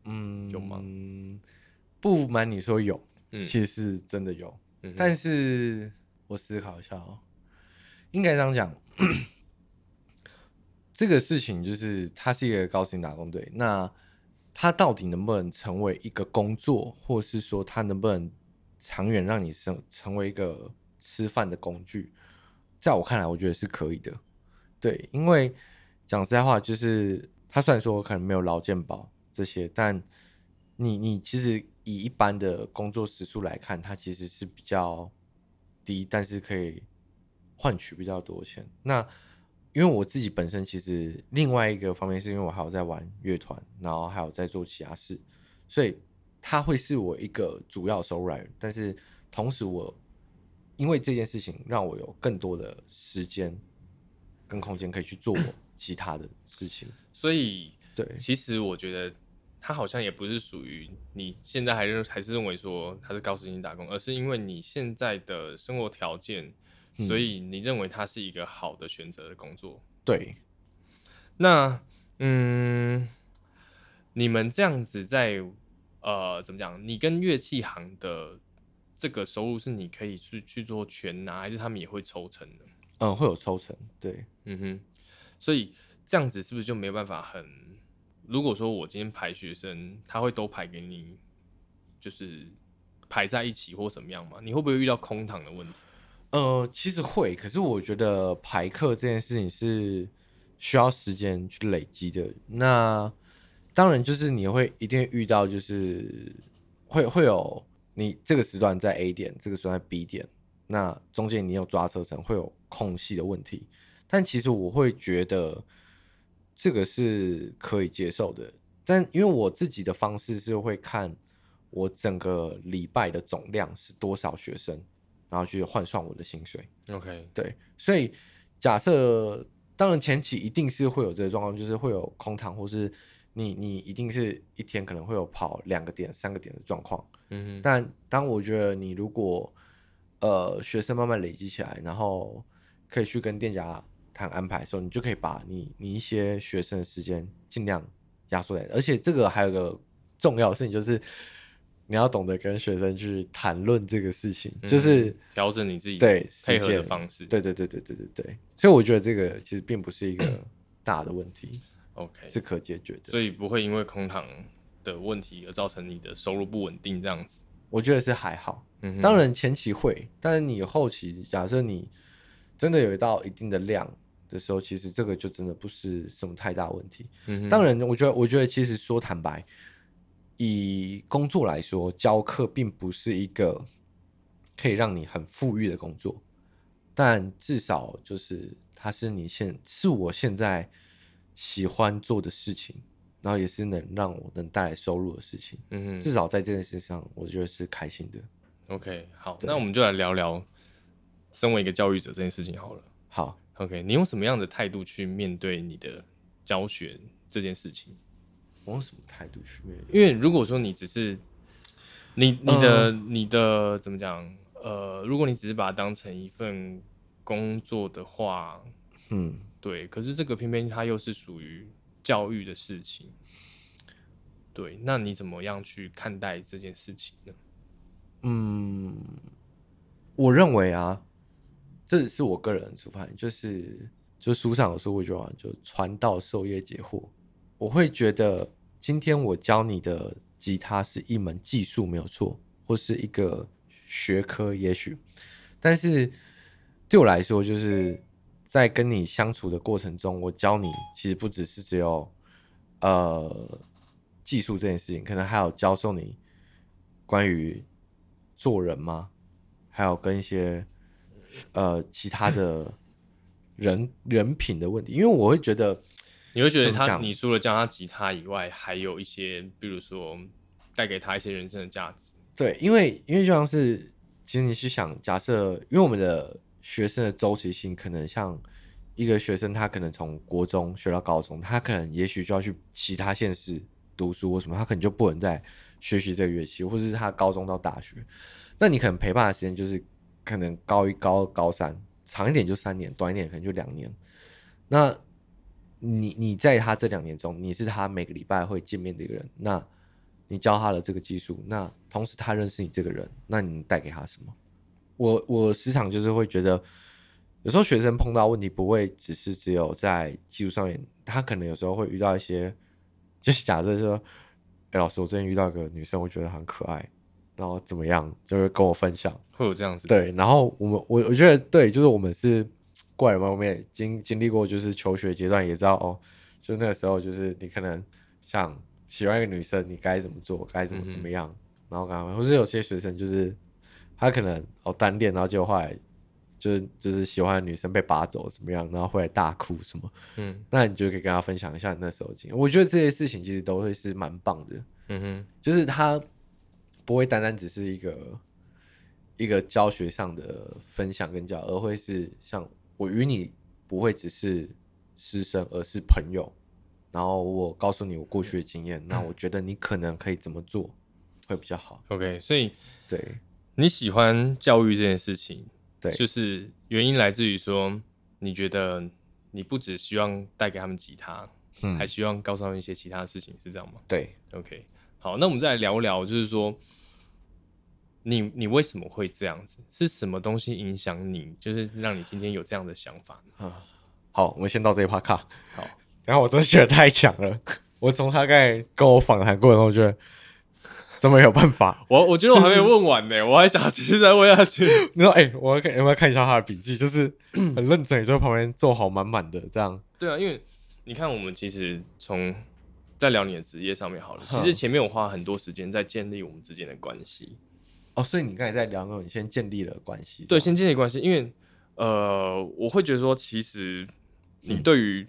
嗯，有吗？不瞒你说有，嗯，其实是真的有，嗯，但是我思考一下哦，应该这样讲。这个事情就是，它是一个高薪打工，队。那它到底能不能成为一个工作，或是说它能不能长远让你成成为一个吃饭的工具？在我看来，我觉得是可以的，对。因为讲实在话，就是他虽然说可能没有劳健保这些，但你你其实以一般的工作时数来看，它其实是比较低，但是可以换取比较多钱。那因为我自己本身其实另外一个方面是因为我还有在玩乐团，然后还有在做其他事，所以它会是我一个主要收入来源。但是同时，我因为这件事情让我有更多的时间跟空间可以去做其他的事情。所以，对，其实我觉得它好像也不是属于你现在还认还是认为说它是高时薪打工，而是因为你现在的生活条件。所以你认为它是一个好的选择的工作？对。那嗯，你们这样子在呃怎么讲？你跟乐器行的这个收入是你可以去去做全拿，还是他们也会抽成的？嗯，会有抽成。对，嗯哼。所以这样子是不是就没有办法很？如果说我今天排学生，他会都排给你，就是排在一起或怎么样嘛？你会不会遇到空堂的问题？呃，其实会，可是我觉得排课这件事情是需要时间去累积的。那当然就是你会一定遇到，就是会会有你这个时段在 A 点，这个时段在 B 点，那中间你有抓车程，会有空隙的问题。但其实我会觉得这个是可以接受的。但因为我自己的方式是会看我整个礼拜的总量是多少学生。然后去换算我的薪水。OK，对，所以假设当然前期一定是会有这个状况，就是会有空堂，或是你你一定是一天可能会有跑两个点、三个点的状况。嗯哼。但当我觉得你如果呃学生慢慢累积起来，然后可以去跟店家谈安排的时候，你就可以把你你一些学生的时间尽量压缩来。而且这个还有个重要的事情就是。你要懂得跟学生去谈论这个事情，嗯、就是调整你自己对配合的方式。对对对对对对对，所以我觉得这个其实并不是一个大的问题，OK 是可解决的，所以不会因为空堂的问题而造成你的收入不稳定这样子。我觉得是还好，嗯，当然前期会，但是你后期假设你真的有一到一定的量的时候，其实这个就真的不是什么太大问题。嗯，当然，我觉得我觉得其实说坦白。以工作来说，教课并不是一个可以让你很富裕的工作，但至少就是它是你现是我现在喜欢做的事情，然后也是能让我能带来收入的事情。嗯，至少在这件事上，我觉得是开心的。OK，好，那我们就来聊聊身为一个教育者这件事情好了。好，OK，你用什么样的态度去面对你的教学这件事情？我用什么态度去面对？因为如果说你只是你你的、嗯、你的怎么讲？呃，如果你只是把它当成一份工作的话，嗯，对。可是这个偏偏它又是属于教育的事情，对。那你怎么样去看待这件事情呢？嗯，我认为啊，这是我个人的出发点，就是就书上有说过一句话，就传道授业解惑。我会觉得今天我教你的吉他是一门技术没有错，或是一个学科，也许，但是对我来说，就是在跟你相处的过程中，我教你其实不只是只有呃技术这件事情，可能还有教授你关于做人吗？还有跟一些。呃，其他的人人品的问题，因为我会觉得，你会觉得他，你除了教他吉他以外，还有一些，比如说带给他一些人生的价值。对，因为因为就像是，其实你是想假设，因为我们的学生的周期性，可能像一个学生，他可能从国中学到高中，他可能也许就要去其他县市读书或什么，他可能就不能再学习这个乐器，或者是他高中到大学，那你可能陪伴的时间就是。可能高一、高二、高三，长一点就三年，短一点可能就两年。那你你在他这两年中，你是他每个礼拜会见面的一个人。那你教他的这个技术，那同时他认识你这个人，那你带给他什么？我我时常就是会觉得，有时候学生碰到问题不会只是只有在技术上面，他可能有时候会遇到一些，就是假设说，哎，老师，我最近遇到一个女生，我觉得很可爱。然后怎么样，就是跟我分享，会有这样子。对，然后我们我我觉得对，就是我们是过来人嘛，我们也经经历过，就是求学阶段，也知道哦，就那个时候，就是你可能想喜欢一个女生，你该怎么做，该怎么怎么样。嗯、然后刚刚或是有些学生，就是他可能哦单恋，然后结果后来就是就是喜欢的女生被拔走怎么样，然后会来大哭什么。嗯，那你就可以跟他分享一下你那时候经历。我觉得这些事情其实都会是蛮棒的。嗯哼，就是他。不会单单只是一个一个教学上的分享跟教，而会是像我与你不会只是师生，而是朋友。然后我告诉你我过去的经验，那我觉得你可能可以怎么做会比较好。OK，所以对你喜欢教育这件事情，对，就是原因来自于说，你觉得你不只希望带给他们吉他，嗯，还希望告诉他们一些其他的事情，是这样吗？对，OK。好，那我们再来聊聊，就是说，你你为什么会这样子？是什么东西影响你，就是让你今天有这样的想法呢？啊，好，我们先到这一趴卡。好，然后我真的觉得太强了。我从他刚才跟我访谈过程中，我觉得怎么有办法？我我觉得我还没问完呢，就是、我还想继续再问下去。(laughs) 你说，哎、欸，我要看有没有看一下他的笔记？就是 (clears throat) 很认真，也就在旁边坐好满满的这样。对啊，因为你看，我们其实从。在聊你的职业上面好了，其实前面我花很多时间在建立我们之间的关系。哦，所以你刚才在聊那种，你先建立了关系。对，先建立关系，因为呃，我会觉得说，其实你对于、嗯、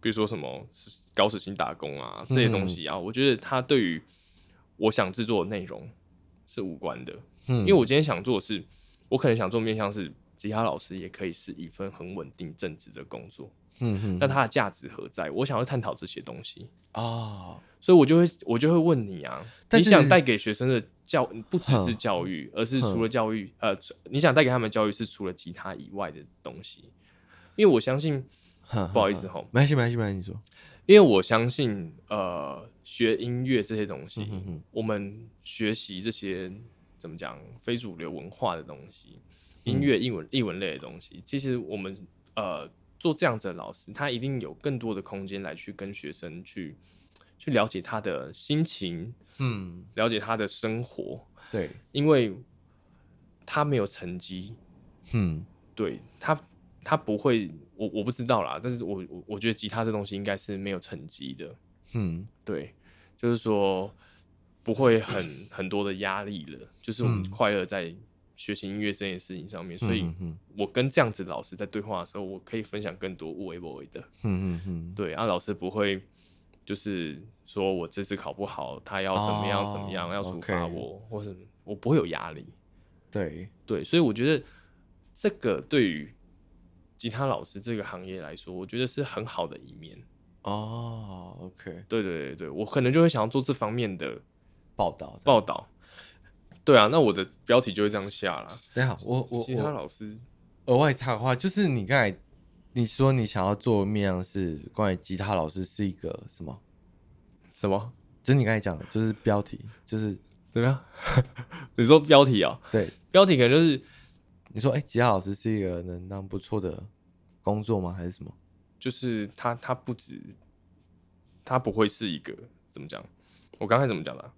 比如说什么搞死性打工啊这些东西啊，嗯、我觉得它对于我想制作的内容是无关的。嗯，因为我今天想做的是，我可能想做面向是吉他老师，也可以是一份很稳定正职的工作。嗯哼，那它的价值何在？我想要探讨这些东西啊，哦、所以我就会我就会问你啊，你想带给学生的教不只是教育，而是除了教育，呃，你想带给他们教育是除了吉他以外的东西，因为我相信，不好意思哈，没关系没关系没关系，你说，因为我相信，呃，学音乐这些东西，哼哼我们学习这些怎么讲非主流文化的东西，音乐、英文、英文类的东西，其实我们呃。做这样子的老师，他一定有更多的空间来去跟学生去去了解他的心情，嗯，了解他的生活，对，因为他没有成绩，嗯，对他，他不会，我我不知道啦，但是我我我觉得吉他这东西应该是没有成绩的，嗯，对，就是说不会很很多的压力了，就是我们快乐在。学习音乐这件事情上面，所以我跟这样子老师在对话的时候，我可以分享更多无为不为的。嗯嗯嗯，对，啊，老师不会就是说我这次考不好，他要怎么样怎么样，要处罚我，或是我不会有压力。对对，所以我觉得这个对于吉他老师这个行业来说，我觉得是很好的一面。哦，OK，对对对对，我可能就会想要做这方面的报道报道。对啊，那我的标题就会这样下了。等下，我我其他老师额外插的话，就是你刚才你说你想要做面向是关于吉他老师是一个什么什么？就是你刚才讲的，就是标题，就是怎么样？(laughs) 你说标题啊？对，标题可能就是你说，哎、欸，吉他老师是一个能当不错的工作吗？还是什么？就是他，他不止，他不会是一个怎么讲？我刚才怎么讲的？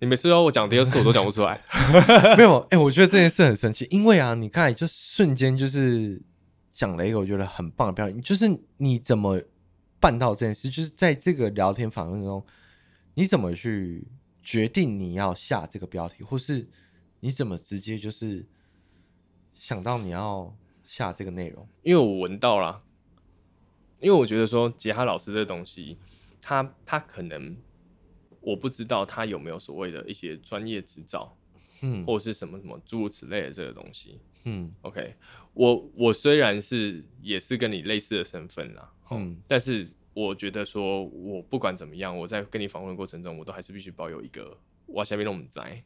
你每次要我讲第二次，我都讲不出来。(laughs) 没有，哎、欸，我觉得这件事很神奇，因为啊，你看，就瞬间就是讲了一个我觉得很棒的标题，就是你怎么办到这件事？就是在这个聊天访问中，你怎么去决定你要下这个标题，或是你怎么直接就是想到你要下这个内容？因为我闻到了，因为我觉得说吉他老师这个东西，他他可能。我不知道他有没有所谓的一些专业执照，嗯，或是什么什么诸如此类的这个东西，嗯，OK，我我虽然是也是跟你类似的身份啦，嗯，但是我觉得说，我不管怎么样，我在跟你访问的过程中，我都还是必须保有一个我下面那么在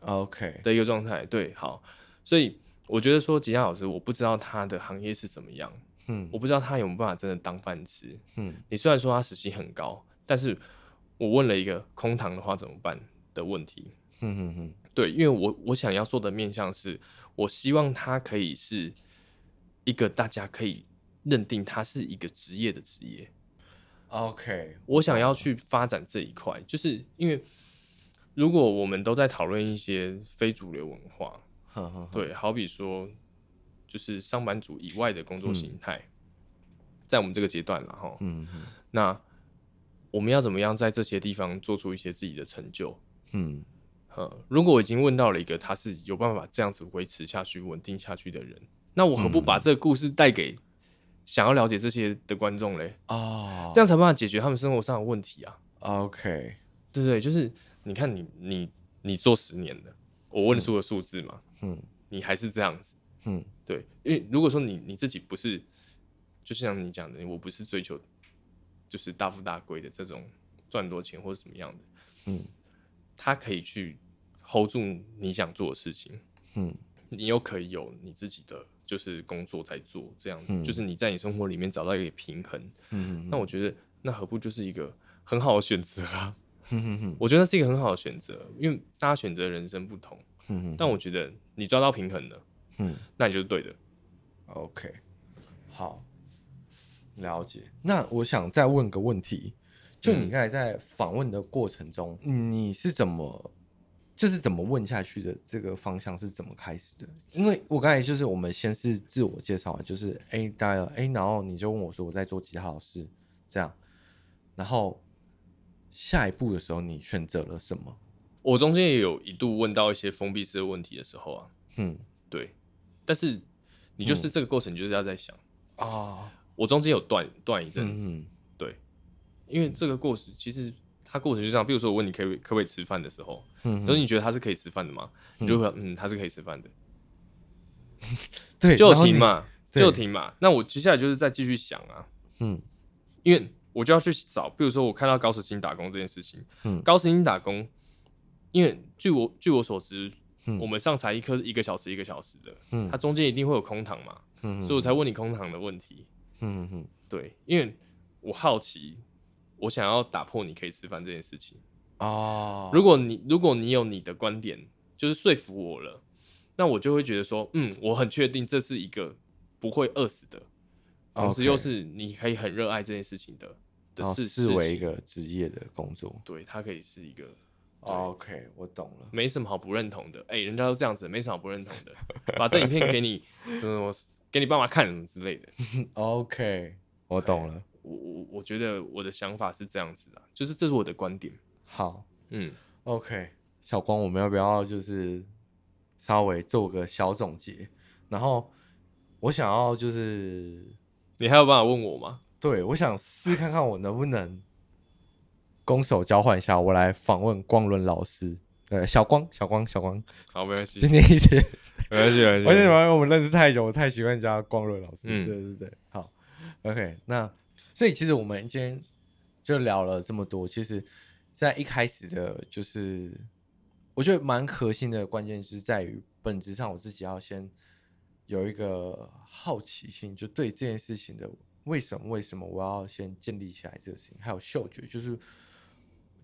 ，OK。的一个状态，对，好，所以我觉得说吉他老师，我不知道他的行业是怎么样，嗯，我不知道他有没有办法真的当饭吃，嗯，你虽然说他实习很高，但是。我问了一个空堂的话怎么办的问题，嗯哼哼，对，因为我我想要做的面向是，我希望他可以是一个大家可以认定他是一个职业的职业。OK，我想要去发展这一块，就是因为如果我们都在讨论一些非主流文化，呵呵呵对，好比说就是上班族以外的工作形态，嗯、在我们这个阶段了哈，嗯哼，那。我们要怎么样在这些地方做出一些自己的成就？嗯，如果我已经问到了一个他是有办法这样子维持下去、稳定下去的人，那我何不把这个故事带给想要了解这些的观众嘞？哦，这样才办法解决他们生活上的问题啊。OK，对不对？就是你看你你你做十年的，我问出的数字嘛，嗯，你还是这样子，嗯，对，因为如果说你你自己不是，就像你讲的，我不是追求。就是大富大贵的这种赚多钱或者什么样的，嗯，他可以去 hold 住你想做的事情，嗯，你又可以有你自己的就是工作在做，这样，嗯，就是你在你生活里面找到一个平衡，嗯，那我觉得那何不就是一个很好的选择啊？嗯，我觉得是一个很好的选择，因为大家选择的人生不同，嗯，但我觉得你抓到平衡了，嗯，那你就是对的，OK，好。了解，那我想再问个问题，就你刚才在访问的过程中，嗯、你是怎么，就是怎么问下去的？这个方向是怎么开始的？因为我刚才就是我们先是自我介绍，就是哎，大家哎，然后你就问我说我在做吉他老师，这样，然后下一步的时候你选择了什么？我中间也有一度问到一些封闭式的问题的时候啊，嗯，对，但是你就是这个过程，就是要在想啊。嗯哦我中间有断断一阵子，嗯、对，因为这个过程其实它过程就这样，比如说我问你可以可不可以吃饭的时候，嗯，所以你觉得他是可以吃饭的吗？嗯、你就会说嗯，他是可以吃饭的，(laughs) 对，(laughs) 就停嘛，就停嘛。那我接下来就是再继续想啊，嗯，因为我就要去找，比如说我看到高时薪打工这件事情，嗯，高时薪打工，因为据我据我所知，嗯、我们上才艺课是一个小时一个小时的，嗯，它中间一定会有空堂嘛，嗯，所以我才问你空堂的问题。嗯哼，对，因为我好奇，我想要打破你可以吃饭这件事情哦。如果你如果你有你的观点，就是说服我了，那我就会觉得说，嗯，我很确定这是一个不会饿死的，同时又是你可以很热爱这件事情的的事，视为一个职业的工作。对，它可以是一个。OK，我懂了，没什么好不认同的。哎、欸，人家都这样子，没什么好不认同的。把这影片给你，(laughs) 我给你爸妈看什么之类的。(laughs) OK，我懂了。我我我觉得我的想法是这样子的，就是这是我的观点。好，嗯，OK，小光，我们要不要就是稍微做个小总结？然后我想要就是，你还有办法问我吗？对，我想试看看我能不能。攻守交换一下，我来访问光伦老师。呃，小光，小光，小光，好，没关系。今天一直 (laughs) 没关系，没关系。(laughs) 我们认识太久，我太习惯叫光伦老师。嗯，对对对，好，OK。那所以其实我们今天就聊了这么多。其实，在一开始的，就是我觉得蛮核心的关键，是在于本质上，我自己要先有一个好奇心，就对这件事情的为什么，为什么我要先建立起来这个事情，还有嗅觉，就是。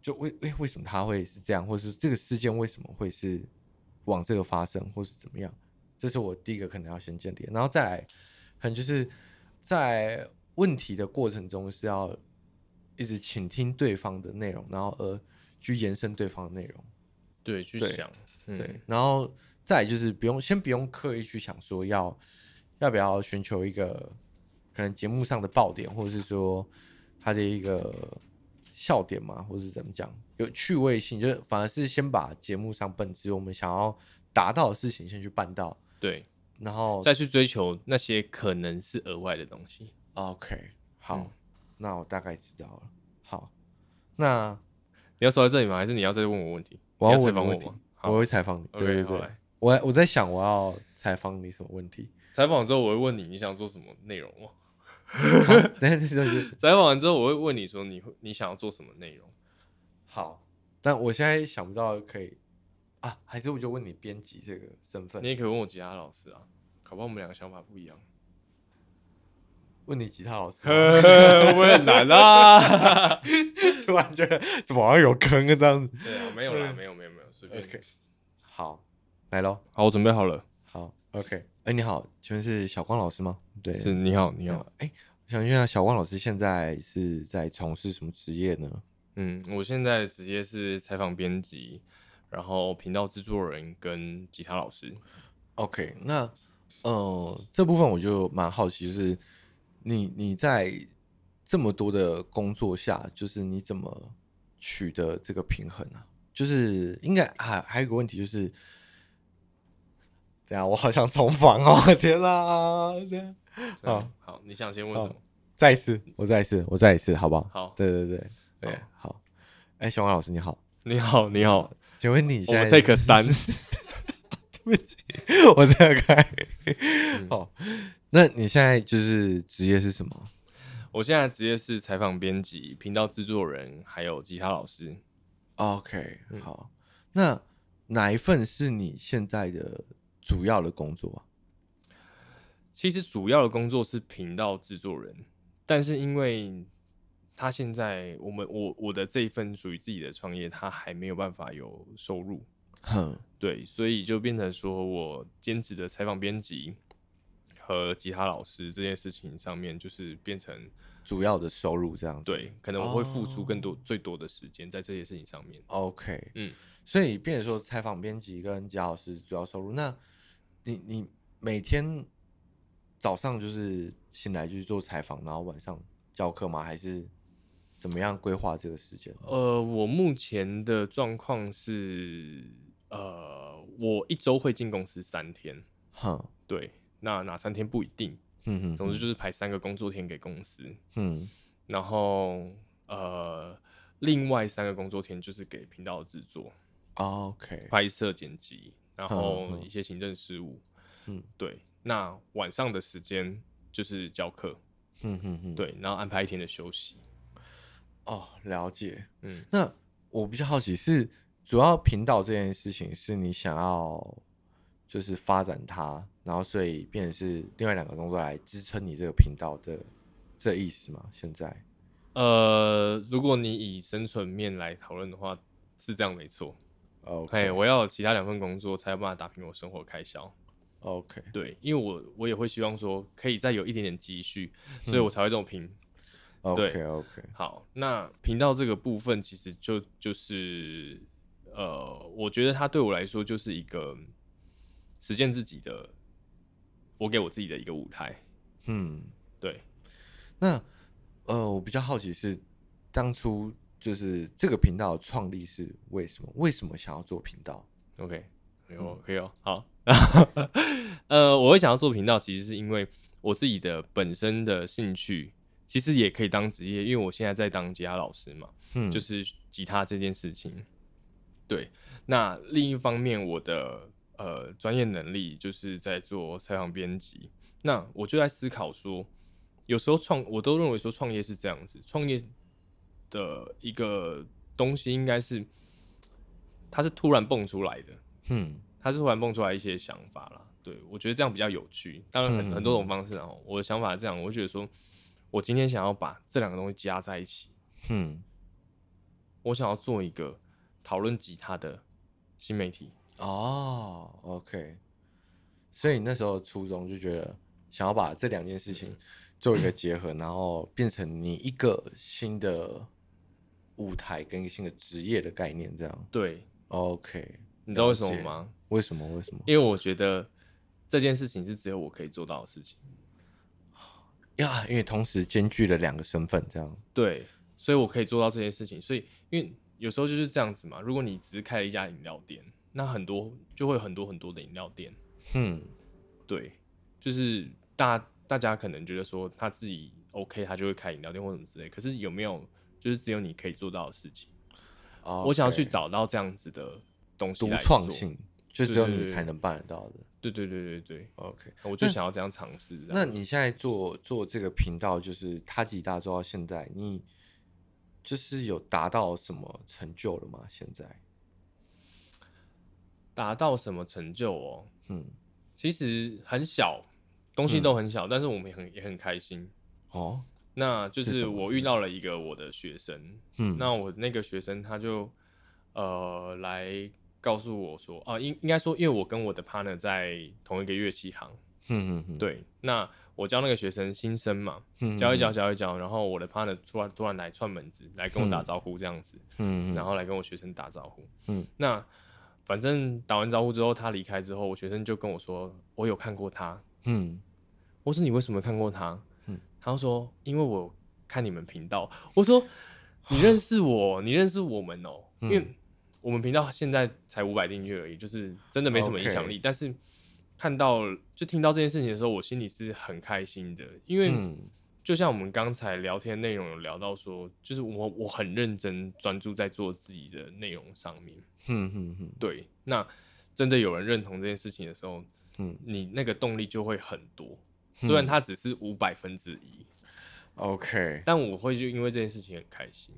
就为为为什么他会是这样，或者是这个事件为什么会是往这个发生，或是怎么样？这是我第一个可能要先建立，然后再来，可能就是在问题的过程中是要一直倾听对方的内容，然后而去延伸对方的内容，对，去想，对，然后再就是不用先不用刻意去想说要要不要寻求一个可能节目上的爆点，或者是说他的一个笑点嘛，或者是怎么讲有趣味性，就是反而是先把节目上本质我们想要达到的事情先去办到。对，然后再去追求那些可能是额外的东西。OK，好，嗯、那我大概知道了。好，那你要说在这里吗？还是你要再问我问题？我要采访我吗？我会采访你。对对对，okay, 我我在想我要采访你什么问题？采访之后我会问你你想做什么内容吗？等下这是采访完之后我会问你说你会你想要做什么内容？好，但我现在想不到可以。啊，还是我就问你编辑这个身份，你也可以问我其他老师啊，搞不好我们两个想法不一样。问你吉他老师，会不会很难啊？(laughs) 突然觉得怎么好像有坑啊？这样子。对啊，没有啦，没有没有没有，随便。Okay. 好，来喽。好，我准备好了。好，OK。哎、欸，你好，请问是小光老师吗？对，是。你好，你好。哎、欸，我想问一下，小光老师现在是在从事什么职业呢？嗯，我现在职业是采访编辑。然后频道制作人跟吉他老师，OK，那呃这部分我就蛮好奇，就是你你在这么多的工作下，就是你怎么取得这个平衡呢、啊？就是应该还还有一个问题就是，等下我好想重访哦，天啦，好，好，你想先问什么？再一次，我再一次，我再一次，好不好？好，对对对，对，好，哎，小王老师你好，你好，你好。(laughs) 请问你现在我 take 三？(laughs) 对不起，我再开。好，那你现在就是职业是什么？我现在职业是采访编辑、频道制作人，还有吉他老师。OK，好。那哪一份是你现在的主要的工作？其实主要的工作是频道制作人，但是因为他现在，我们我我的这一份属于自己的创业，他还没有办法有收入，哼，对，所以就变成说我兼职的采访编辑和吉他老师这件事情上面，就是变成主要的收入这样子。对，可能我会付出更多、oh. 最多的时间在这些事情上面。OK，嗯，所以变成说采访编辑跟吉他老师主要收入，那你你每天早上就是醒来就是做采访，然后晚上教课吗？还是？怎么样规划这个时间？呃，我目前的状况是，呃，我一周会进公司三天，哼，对，那哪三天不一定，嗯哼，总之就是排三个工作天给公司，嗯，然后呃，另外三个工作天就是给频道制作，OK，拍摄剪辑，然后一些行政事务，嗯，对，那晚上的时间就是教课，嗯哼哼，对，然后安排一天的休息。哦，了解。嗯，那我比较好奇是，主要频道这件事情是你想要就是发展它，然后所以变成是另外两个工作来支撑你这个频道的这意思吗？现在？呃，如果你以生存面来讨论的话，是这样没错。OK，我要有其他两份工作才有办法打平我生活开销。OK，对，因为我我也会希望说可以再有一点点积蓄，所以我才会这么拼。，OK OK，好，那频道这个部分其实就就是，呃，我觉得它对我来说就是一个实践自己的，我给我自己的一个舞台。嗯，对。那呃，我比较好奇是当初就是这个频道的创立是为什么？为什么想要做频道？OK，没有，可以哦。好，(laughs) 呃，我会想要做频道，其实是因为我自己的本身的兴趣。其实也可以当职业，因为我现在在当吉他老师嘛，嗯，就是吉他这件事情。对，那另一方面，我的呃专业能力就是在做采访编辑。那我就在思考说，有时候创，我都认为说创业是这样子，创业的一个东西应该是，它是突然蹦出来的，嗯，它是突然蹦出来一些想法啦。对，我觉得这样比较有趣。当然很、嗯、很多种方式啊，我的想法是这样，我觉得说。我今天想要把这两个东西加在一起，嗯，我想要做一个讨论吉他的新媒体。哦，OK，所以你那时候初中就觉得想要把这两件事情做一个结合，然后变成你一个新的舞台跟一个新的职业的概念，这样。对，OK，你知道为什么吗？为什么？为什么？因为我觉得这件事情是只有我可以做到的事情。呀，因为同时兼具了两个身份，这样。对，所以我可以做到这件事情。所以，因为有时候就是这样子嘛。如果你只是开了一家饮料店，那很多就会有很多很多的饮料店。嗯，对，就是大大家可能觉得说他自己 OK，他就会开饮料店或什么之类。可是有没有就是只有你可以做到的事情？Okay. 我想要去找到这样子的东西，独创性，就只有你才能办得到的。对对对对对，OK，我就想要这样尝试。那你现在做做这个频道，就是他吉大做到现在，你就是有达到什么成就了吗？现在达到什么成就哦？嗯，其实很小，东西都很小，嗯、但是我们也很也很开心哦。那就是我遇到了一个我的学生，嗯，那我那个学生他就呃来。告诉我说啊，应应该说，因为我跟我的 partner 在同一个乐器行，嗯嗯对。那我教那个学生新生嘛，嗯、教一教教一教，然后我的 partner 突然突然来串门子，来跟我打招呼这样子，嗯，然后来跟我学生打招呼，嗯。那反正打完招呼之后，他离开之后，我学生就跟我说，我有看过他，嗯。我说你为什么看过他？嗯，他说因为我看你们频道。我说你认识我，你认识我们哦、喔，因为。我们频道现在才五百订阅而已，就是真的没什么影响力。Okay. 但是看到就听到这件事情的时候，我心里是很开心的，因为就像我们刚才聊天内容有聊到说，就是我我很认真专注在做自己的内容上面。嗯嗯嗯，对。那真的有人认同这件事情的时候，嗯，你那个动力就会很多。虽然它只是五百分之一，OK，但我会就因为这件事情很开心。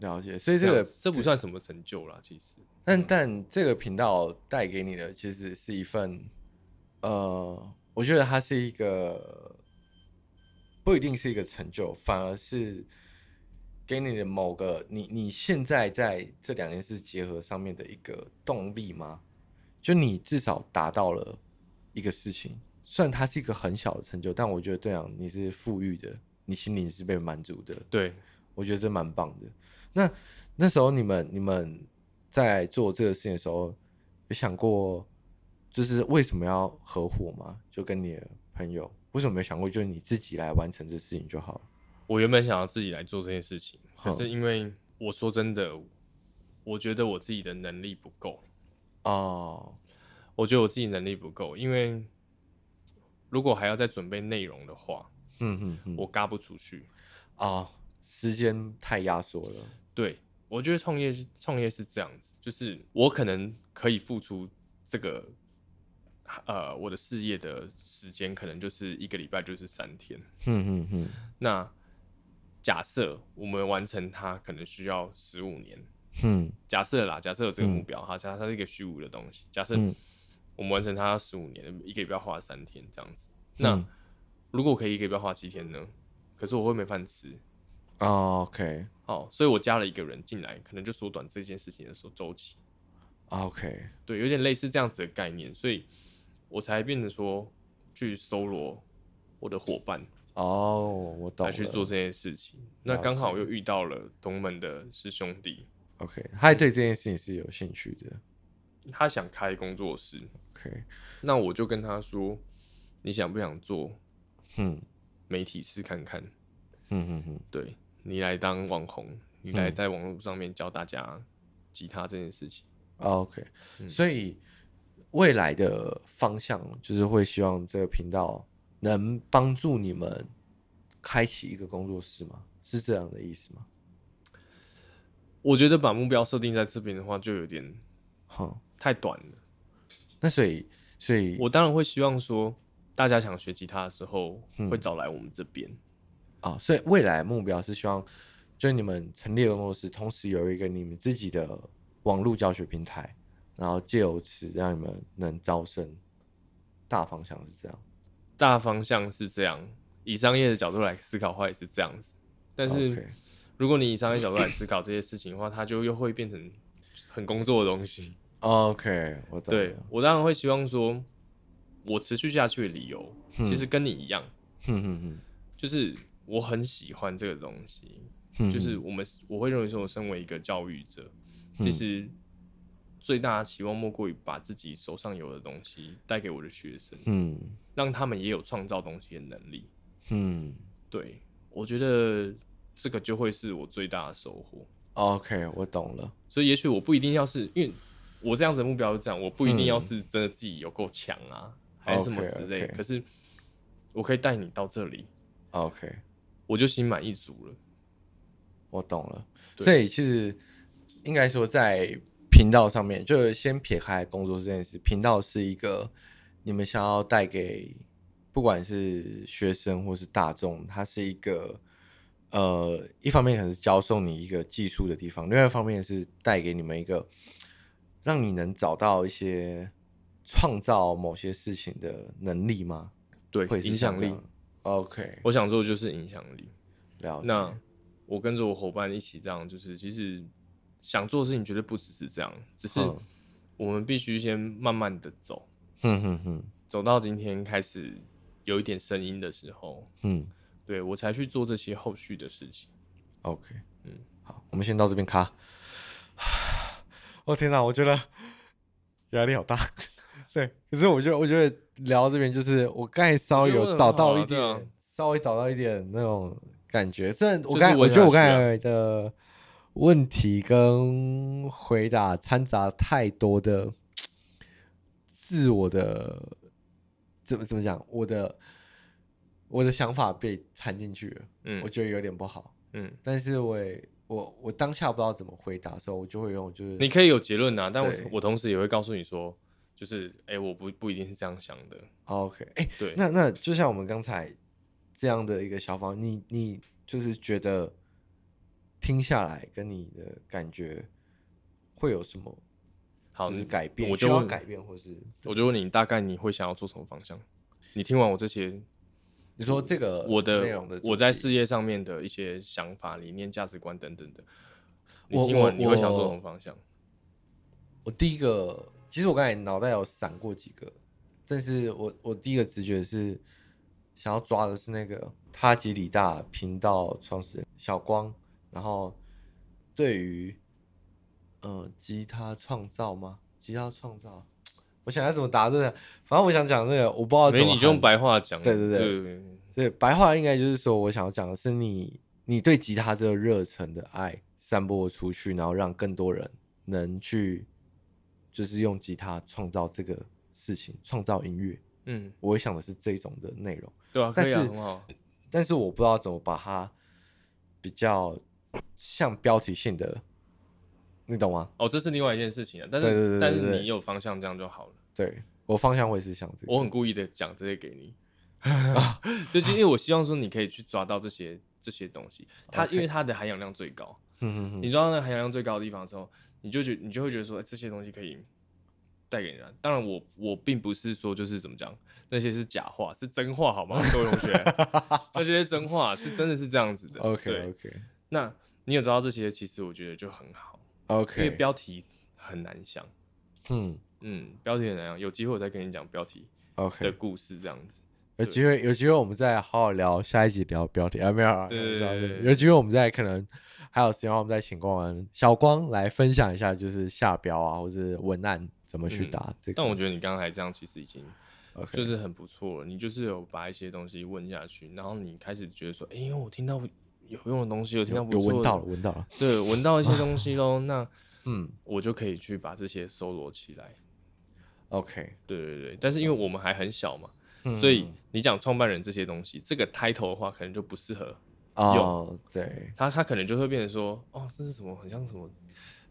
了解，所以这个这，这不算什么成就啦，其实。但但这个频道带给你的其实是一份，呃，我觉得它是一个不一定是一个成就，反而是给你的某个你你现在在这两件事结合上面的一个动力吗？就你至少达到了一个事情，虽然它是一个很小的成就，但我觉得对啊，你是富裕的，你心里是被满足的。对，我觉得这蛮棒的。那那时候你们你们在做这个事情的时候，有想过就是为什么要合伙吗？就跟你的朋友，为什么没有想过就是你自己来完成这事情就好了？我原本想要自己来做这件事情，可是因为我说真的，我觉得我自己的能力不够哦，我觉得我自己能力不够，因为如果还要再准备内容的话，嗯嗯嗯，我嘎不出去啊，时间太压缩了。对，我觉得创业是创业是这样子，就是我可能可以付出这个，呃，我的事业的时间可能就是一个礼拜就是三天。嗯嗯嗯。那假设我们完成它，可能需要十五年。嗯。假设啦，假设有这个目标，哈、嗯，假设它是一个虚无的东西。假设我们完成它要十五年，一个礼拜花三天这样子。那、嗯、如果我可以一个礼拜花七天呢？可是我会没饭吃。Oh, OK，好，所以我加了一个人进来，可能就缩短这件事情的时候周期。OK，对，有点类似这样子的概念，所以我才变得说去搜罗我的伙伴。哦，oh, 我懂。来去做这件事情，那刚好又遇到了同门的师兄弟。OK，他对这件事情是有兴趣的，他想开工作室。OK，那我就跟他说，你想不想做？嗯，媒体试看看。嗯嗯嗯，对。你来当网红，你来在网络上面教大家吉他这件事情。嗯、OK，、嗯、所以未来的方向就是会希望这个频道能帮助你们开启一个工作室吗？是这样的意思吗？我觉得把目标设定在这边的话，就有点，哼，太短了。那所以，所以我当然会希望说，大家想学吉他的时候，会找来我们这边。嗯啊、哦，所以未来目标是希望，就你们成立的工作室，同时有一个你们自己的网络教学平台，然后借由此让你们能招生。大方向是这样，大方向是这样。以商业的角度来思考的话，也是这样子。但是，如果你以商业角度来思考这些事情的话，它就又会变成很工作的东西。OK。对，我当然会希望说，我持续下去的理由，嗯、其实跟你一样，嗯嗯嗯，就是我很喜欢这个东西，嗯、就是我们我会认为说，我身为一个教育者，嗯、其实最大的期望莫过于把自己手上有的东西带给我的学生，嗯，让他们也有创造东西的能力，嗯，对，我觉得这个就会是我最大的收获。OK，我懂了，所以也许我不一定要是因为我这样子的目标是这样，我不一定要是真的自己有够强啊。嗯还是什么之类的，okay, okay. 可是我可以带你到这里，OK，我就心满意足了。我懂了，所以其实应该说，在频道上面，就先撇开工作这件事，频道是一个你们想要带给不管是学生或是大众，它是一个呃，一方面可能是教授你一个技术的地方，另外一方面是带给你们一个让你能找到一些。创造某些事情的能力吗？对，影响力。OK，我想做的就是影响力。了解。那我跟着我伙伴一起这样，就是其实想做的事情绝对不只是这样，只是我们必须先慢慢的走。哼哼哼，走到今天开始有一点声音的时候，嗯，对我才去做这些后续的事情。OK，嗯，好，我们先到这边卡。我 (sighs) 天哪，我觉得压力好大。(laughs) 对，可是我觉得，我觉得聊到这边，就是我刚才稍微有找到一点，稍微找到一点那种感觉。虽然我刚才，我觉得我刚才的问题跟回答掺杂太多的自我的，怎么怎么讲，我的我的想法被掺进去了，嗯，我觉得有点不好，嗯，但是我也我我当下不知道怎么回答的时候，我就会用就是你可以有结论啊，但我我同时也会告诉你说。就是哎、欸，我不不一定是这样想的。OK，哎、欸，对，那那就像我们刚才这样的一个小方，你你就是觉得听下来跟你的感觉会有什么？好，就是改变，我就要改变，或是我就问你，大概你会想要做什么方向？你听完我这些，你说这个我的内容的，我在事业上面的一些想法、理念、价值观等等的，你听完你会想做什么方向？我，我第一个。其实我刚才脑袋有闪过几个，但是我我第一个直觉是想要抓的是那个他吉里大频道创始人小光，然后对于呃吉他创造吗？吉他创造，我想要怎么答这个？反正我想讲这个，我不知道怎么。没，你就用白话讲。对对对对，对，白话应该就是说，我想要讲的是你你对吉他这个热忱的爱散播出去，然后让更多人能去。就是用吉他创造这个事情，创造音乐。嗯，我会想的是这种的内容。对啊，但是可以啊，很好。但是我不知道怎么把它比较像标题性的，你懂吗？哦，这是另外一件事情啊。但是，对对对对对，但是你有方向，这样就好了。对，我方向会是像这个。我很故意的讲这些给你，(laughs) (laughs) 就是因为我希望说你可以去抓到这些这些东西。它.因为它的含氧量最高。嗯哼哼，你抓到那含氧量最高的地方的时候。你就觉你就会觉得说，欸，这些东西可以带给人。当然我，我我并不是说就是怎么讲，那些是假话，是真话，好吗？各位同学，(laughs) 那些是真话，是真的是这样子的。OK 对 OK。那你有知道这些，其实我觉得就很好。OK。因为标题很难想。嗯嗯，标题很难想。有机会我再跟你讲标题 OK 的故事这样子。有机会有机会我们再好好聊下一集聊标题啊，没有啊？对对对，有机会我们再可能。还有时间，我们再请光小光来分享一下，就是下标啊，或是文案怎么去打这个。但我觉得你刚才这样其实已经就是很不错了。你就是有把一些东西问下去，然后你开始觉得说，哎因为，我听到有用的东西，有听到不错，有闻到了，闻到了，对，闻到一些东西喽。(laughs) 那嗯，我就可以去把这些搜罗起来。OK，对对对。但是因为我们还很小嘛，嗯、所以你讲创办人这些东西，这个 title 的话，可能就不适合。哦，oh, 对，他他可能就会变成说，哦，这是什么，很像什么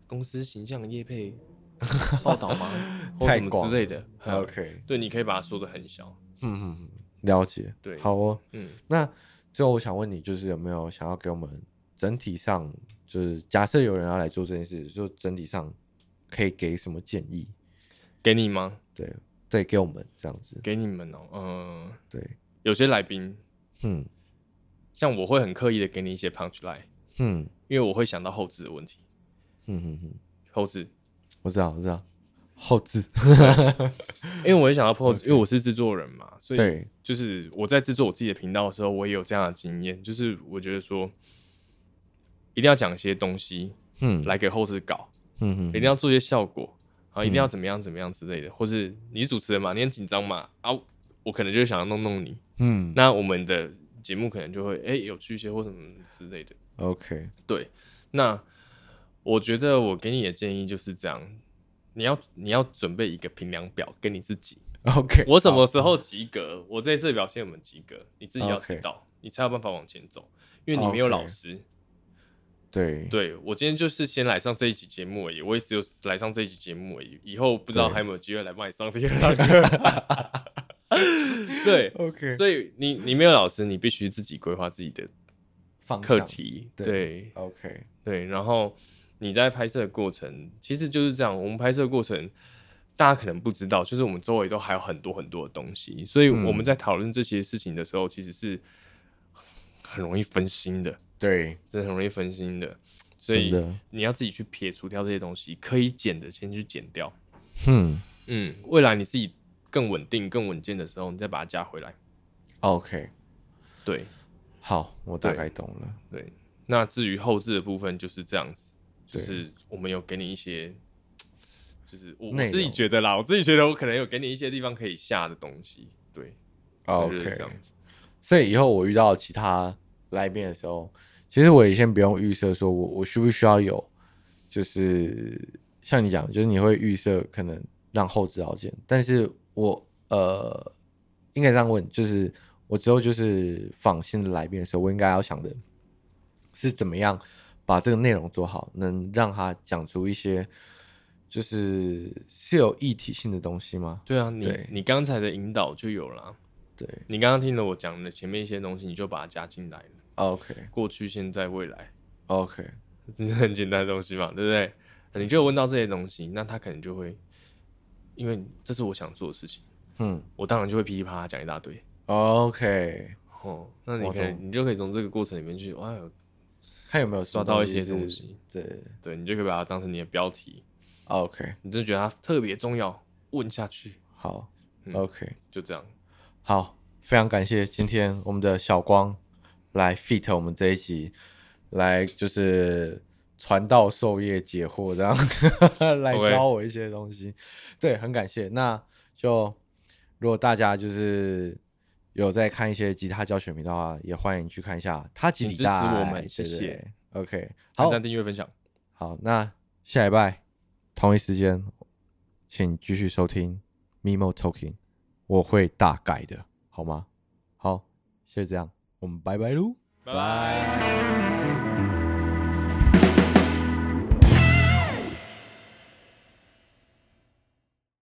公司形象业配 (laughs) 报道吗？(laughs) 或什么之类的。OK，对，你可以把它说的很小。嗯嗯，了解。对，好哦。嗯，那最后我想问你，就是有没有想要给我们整体上，就是假设有人要来做这件事，就整体上可以给什么建议？给你吗？对对，给我们这样子。给你们哦，嗯，对，有些来宾，嗯。像我会很刻意的给你一些 punch line，嗯，因为我会想到后置的问题，嗯哼哼，后置，我知道我知道，后置，(laughs) 因为我也想要 pose. (laughs) 因为我是制作人嘛，所以对，就是我在制作我自己的频道的时候，我也有这样的经验，就是我觉得说一定要讲一些东西，嗯，来给后置搞，嗯哼，一定要做一些效果，然后一定要怎么样怎么样之类的，嗯、或是你是主持人嘛，你很紧张嘛，啊，我可能就想要弄弄你，嗯，那我们的节目可能就会哎、欸、有趣一些或什么之类的，OK，对，那我觉得我给你的建议就是这样。你要你要准备一个评量表给你自己，OK？我什么时候及格？Oh. 我这次表现有没有及格？你自己要知道.你才有办法往前走。因为你没有老师.对对，我今天就是先来上这一集节目而已，我也只有来上这一集节目而已，以后不知道还有没有机会来帮你上第二堂课。(laughs) 对，OK。所以你你没有老师，你必须自己规划自己的课题，对，对，OK，对，然后。你在拍摄的过程其实就是这样。我们拍摄过程，大家可能不知道，就是我们周围都还有很多很多的东西，所以我们在讨论这些事情的时候，其实是很容易分心的。对，真的很容易分心的。所以你要自己去撇除掉这些东西，可以剪的先去剪掉。嗯嗯，未来你自己更稳定、更稳健的时候，你再把它加回来。OK，对，好，我大概懂了。对，对，那至于后置的部分就是这样子。就是我们有给你一些，(tsk) 就是我自己觉得啦，我自己觉得我可能有给你一些地方可以下的东西，对，OK，这样子。所以以后我遇到其他来宾的时候，其实我也先不用预设，说我我需不需要有，就是像你讲，就是你会预设可能让后制要剪，但是我呃应该这样问，就是我之后就是访新的来宾的时候，我应该要想的是怎么样。把这个内容做好，能让他讲出一些就是是有一体性的东西吗？对啊，你你刚才的引导就有了。对，你刚刚听了我讲的前面一些东西，你就把它加进来了。OK，过去、现在、未来。OK，(laughs) 这是很简单的东西嘛，对不对？你就问到这些东西，那他可能就会，因为这是我想做的事情。嗯，我当然就会噼里啪啦讲一大堆。OK，哦，那你可以，你就可以从这个过程里面去，哇。看有没有抓到一些东西，对对，你就可以把它当成你的标题。OK，你真的觉得它特别重要，问下去。好、嗯、，OK，就这样。好，非常感谢今天我们的小光来 feat 我们这一集，来就是传道授业解惑这样，(laughs) 来教我一些东西。对，很感谢。那就如果大家就是。有在看一些吉他教学频道的话，也欢迎去看一下。他吉他大，支持我们，谢谢。OK，好，点赞、订阅、分享。好，那下礼拜同一时间，请继续收听 Mimo Talking，我会大改的，好吗？好，谢谢这样，我们拜拜喽，拜拜。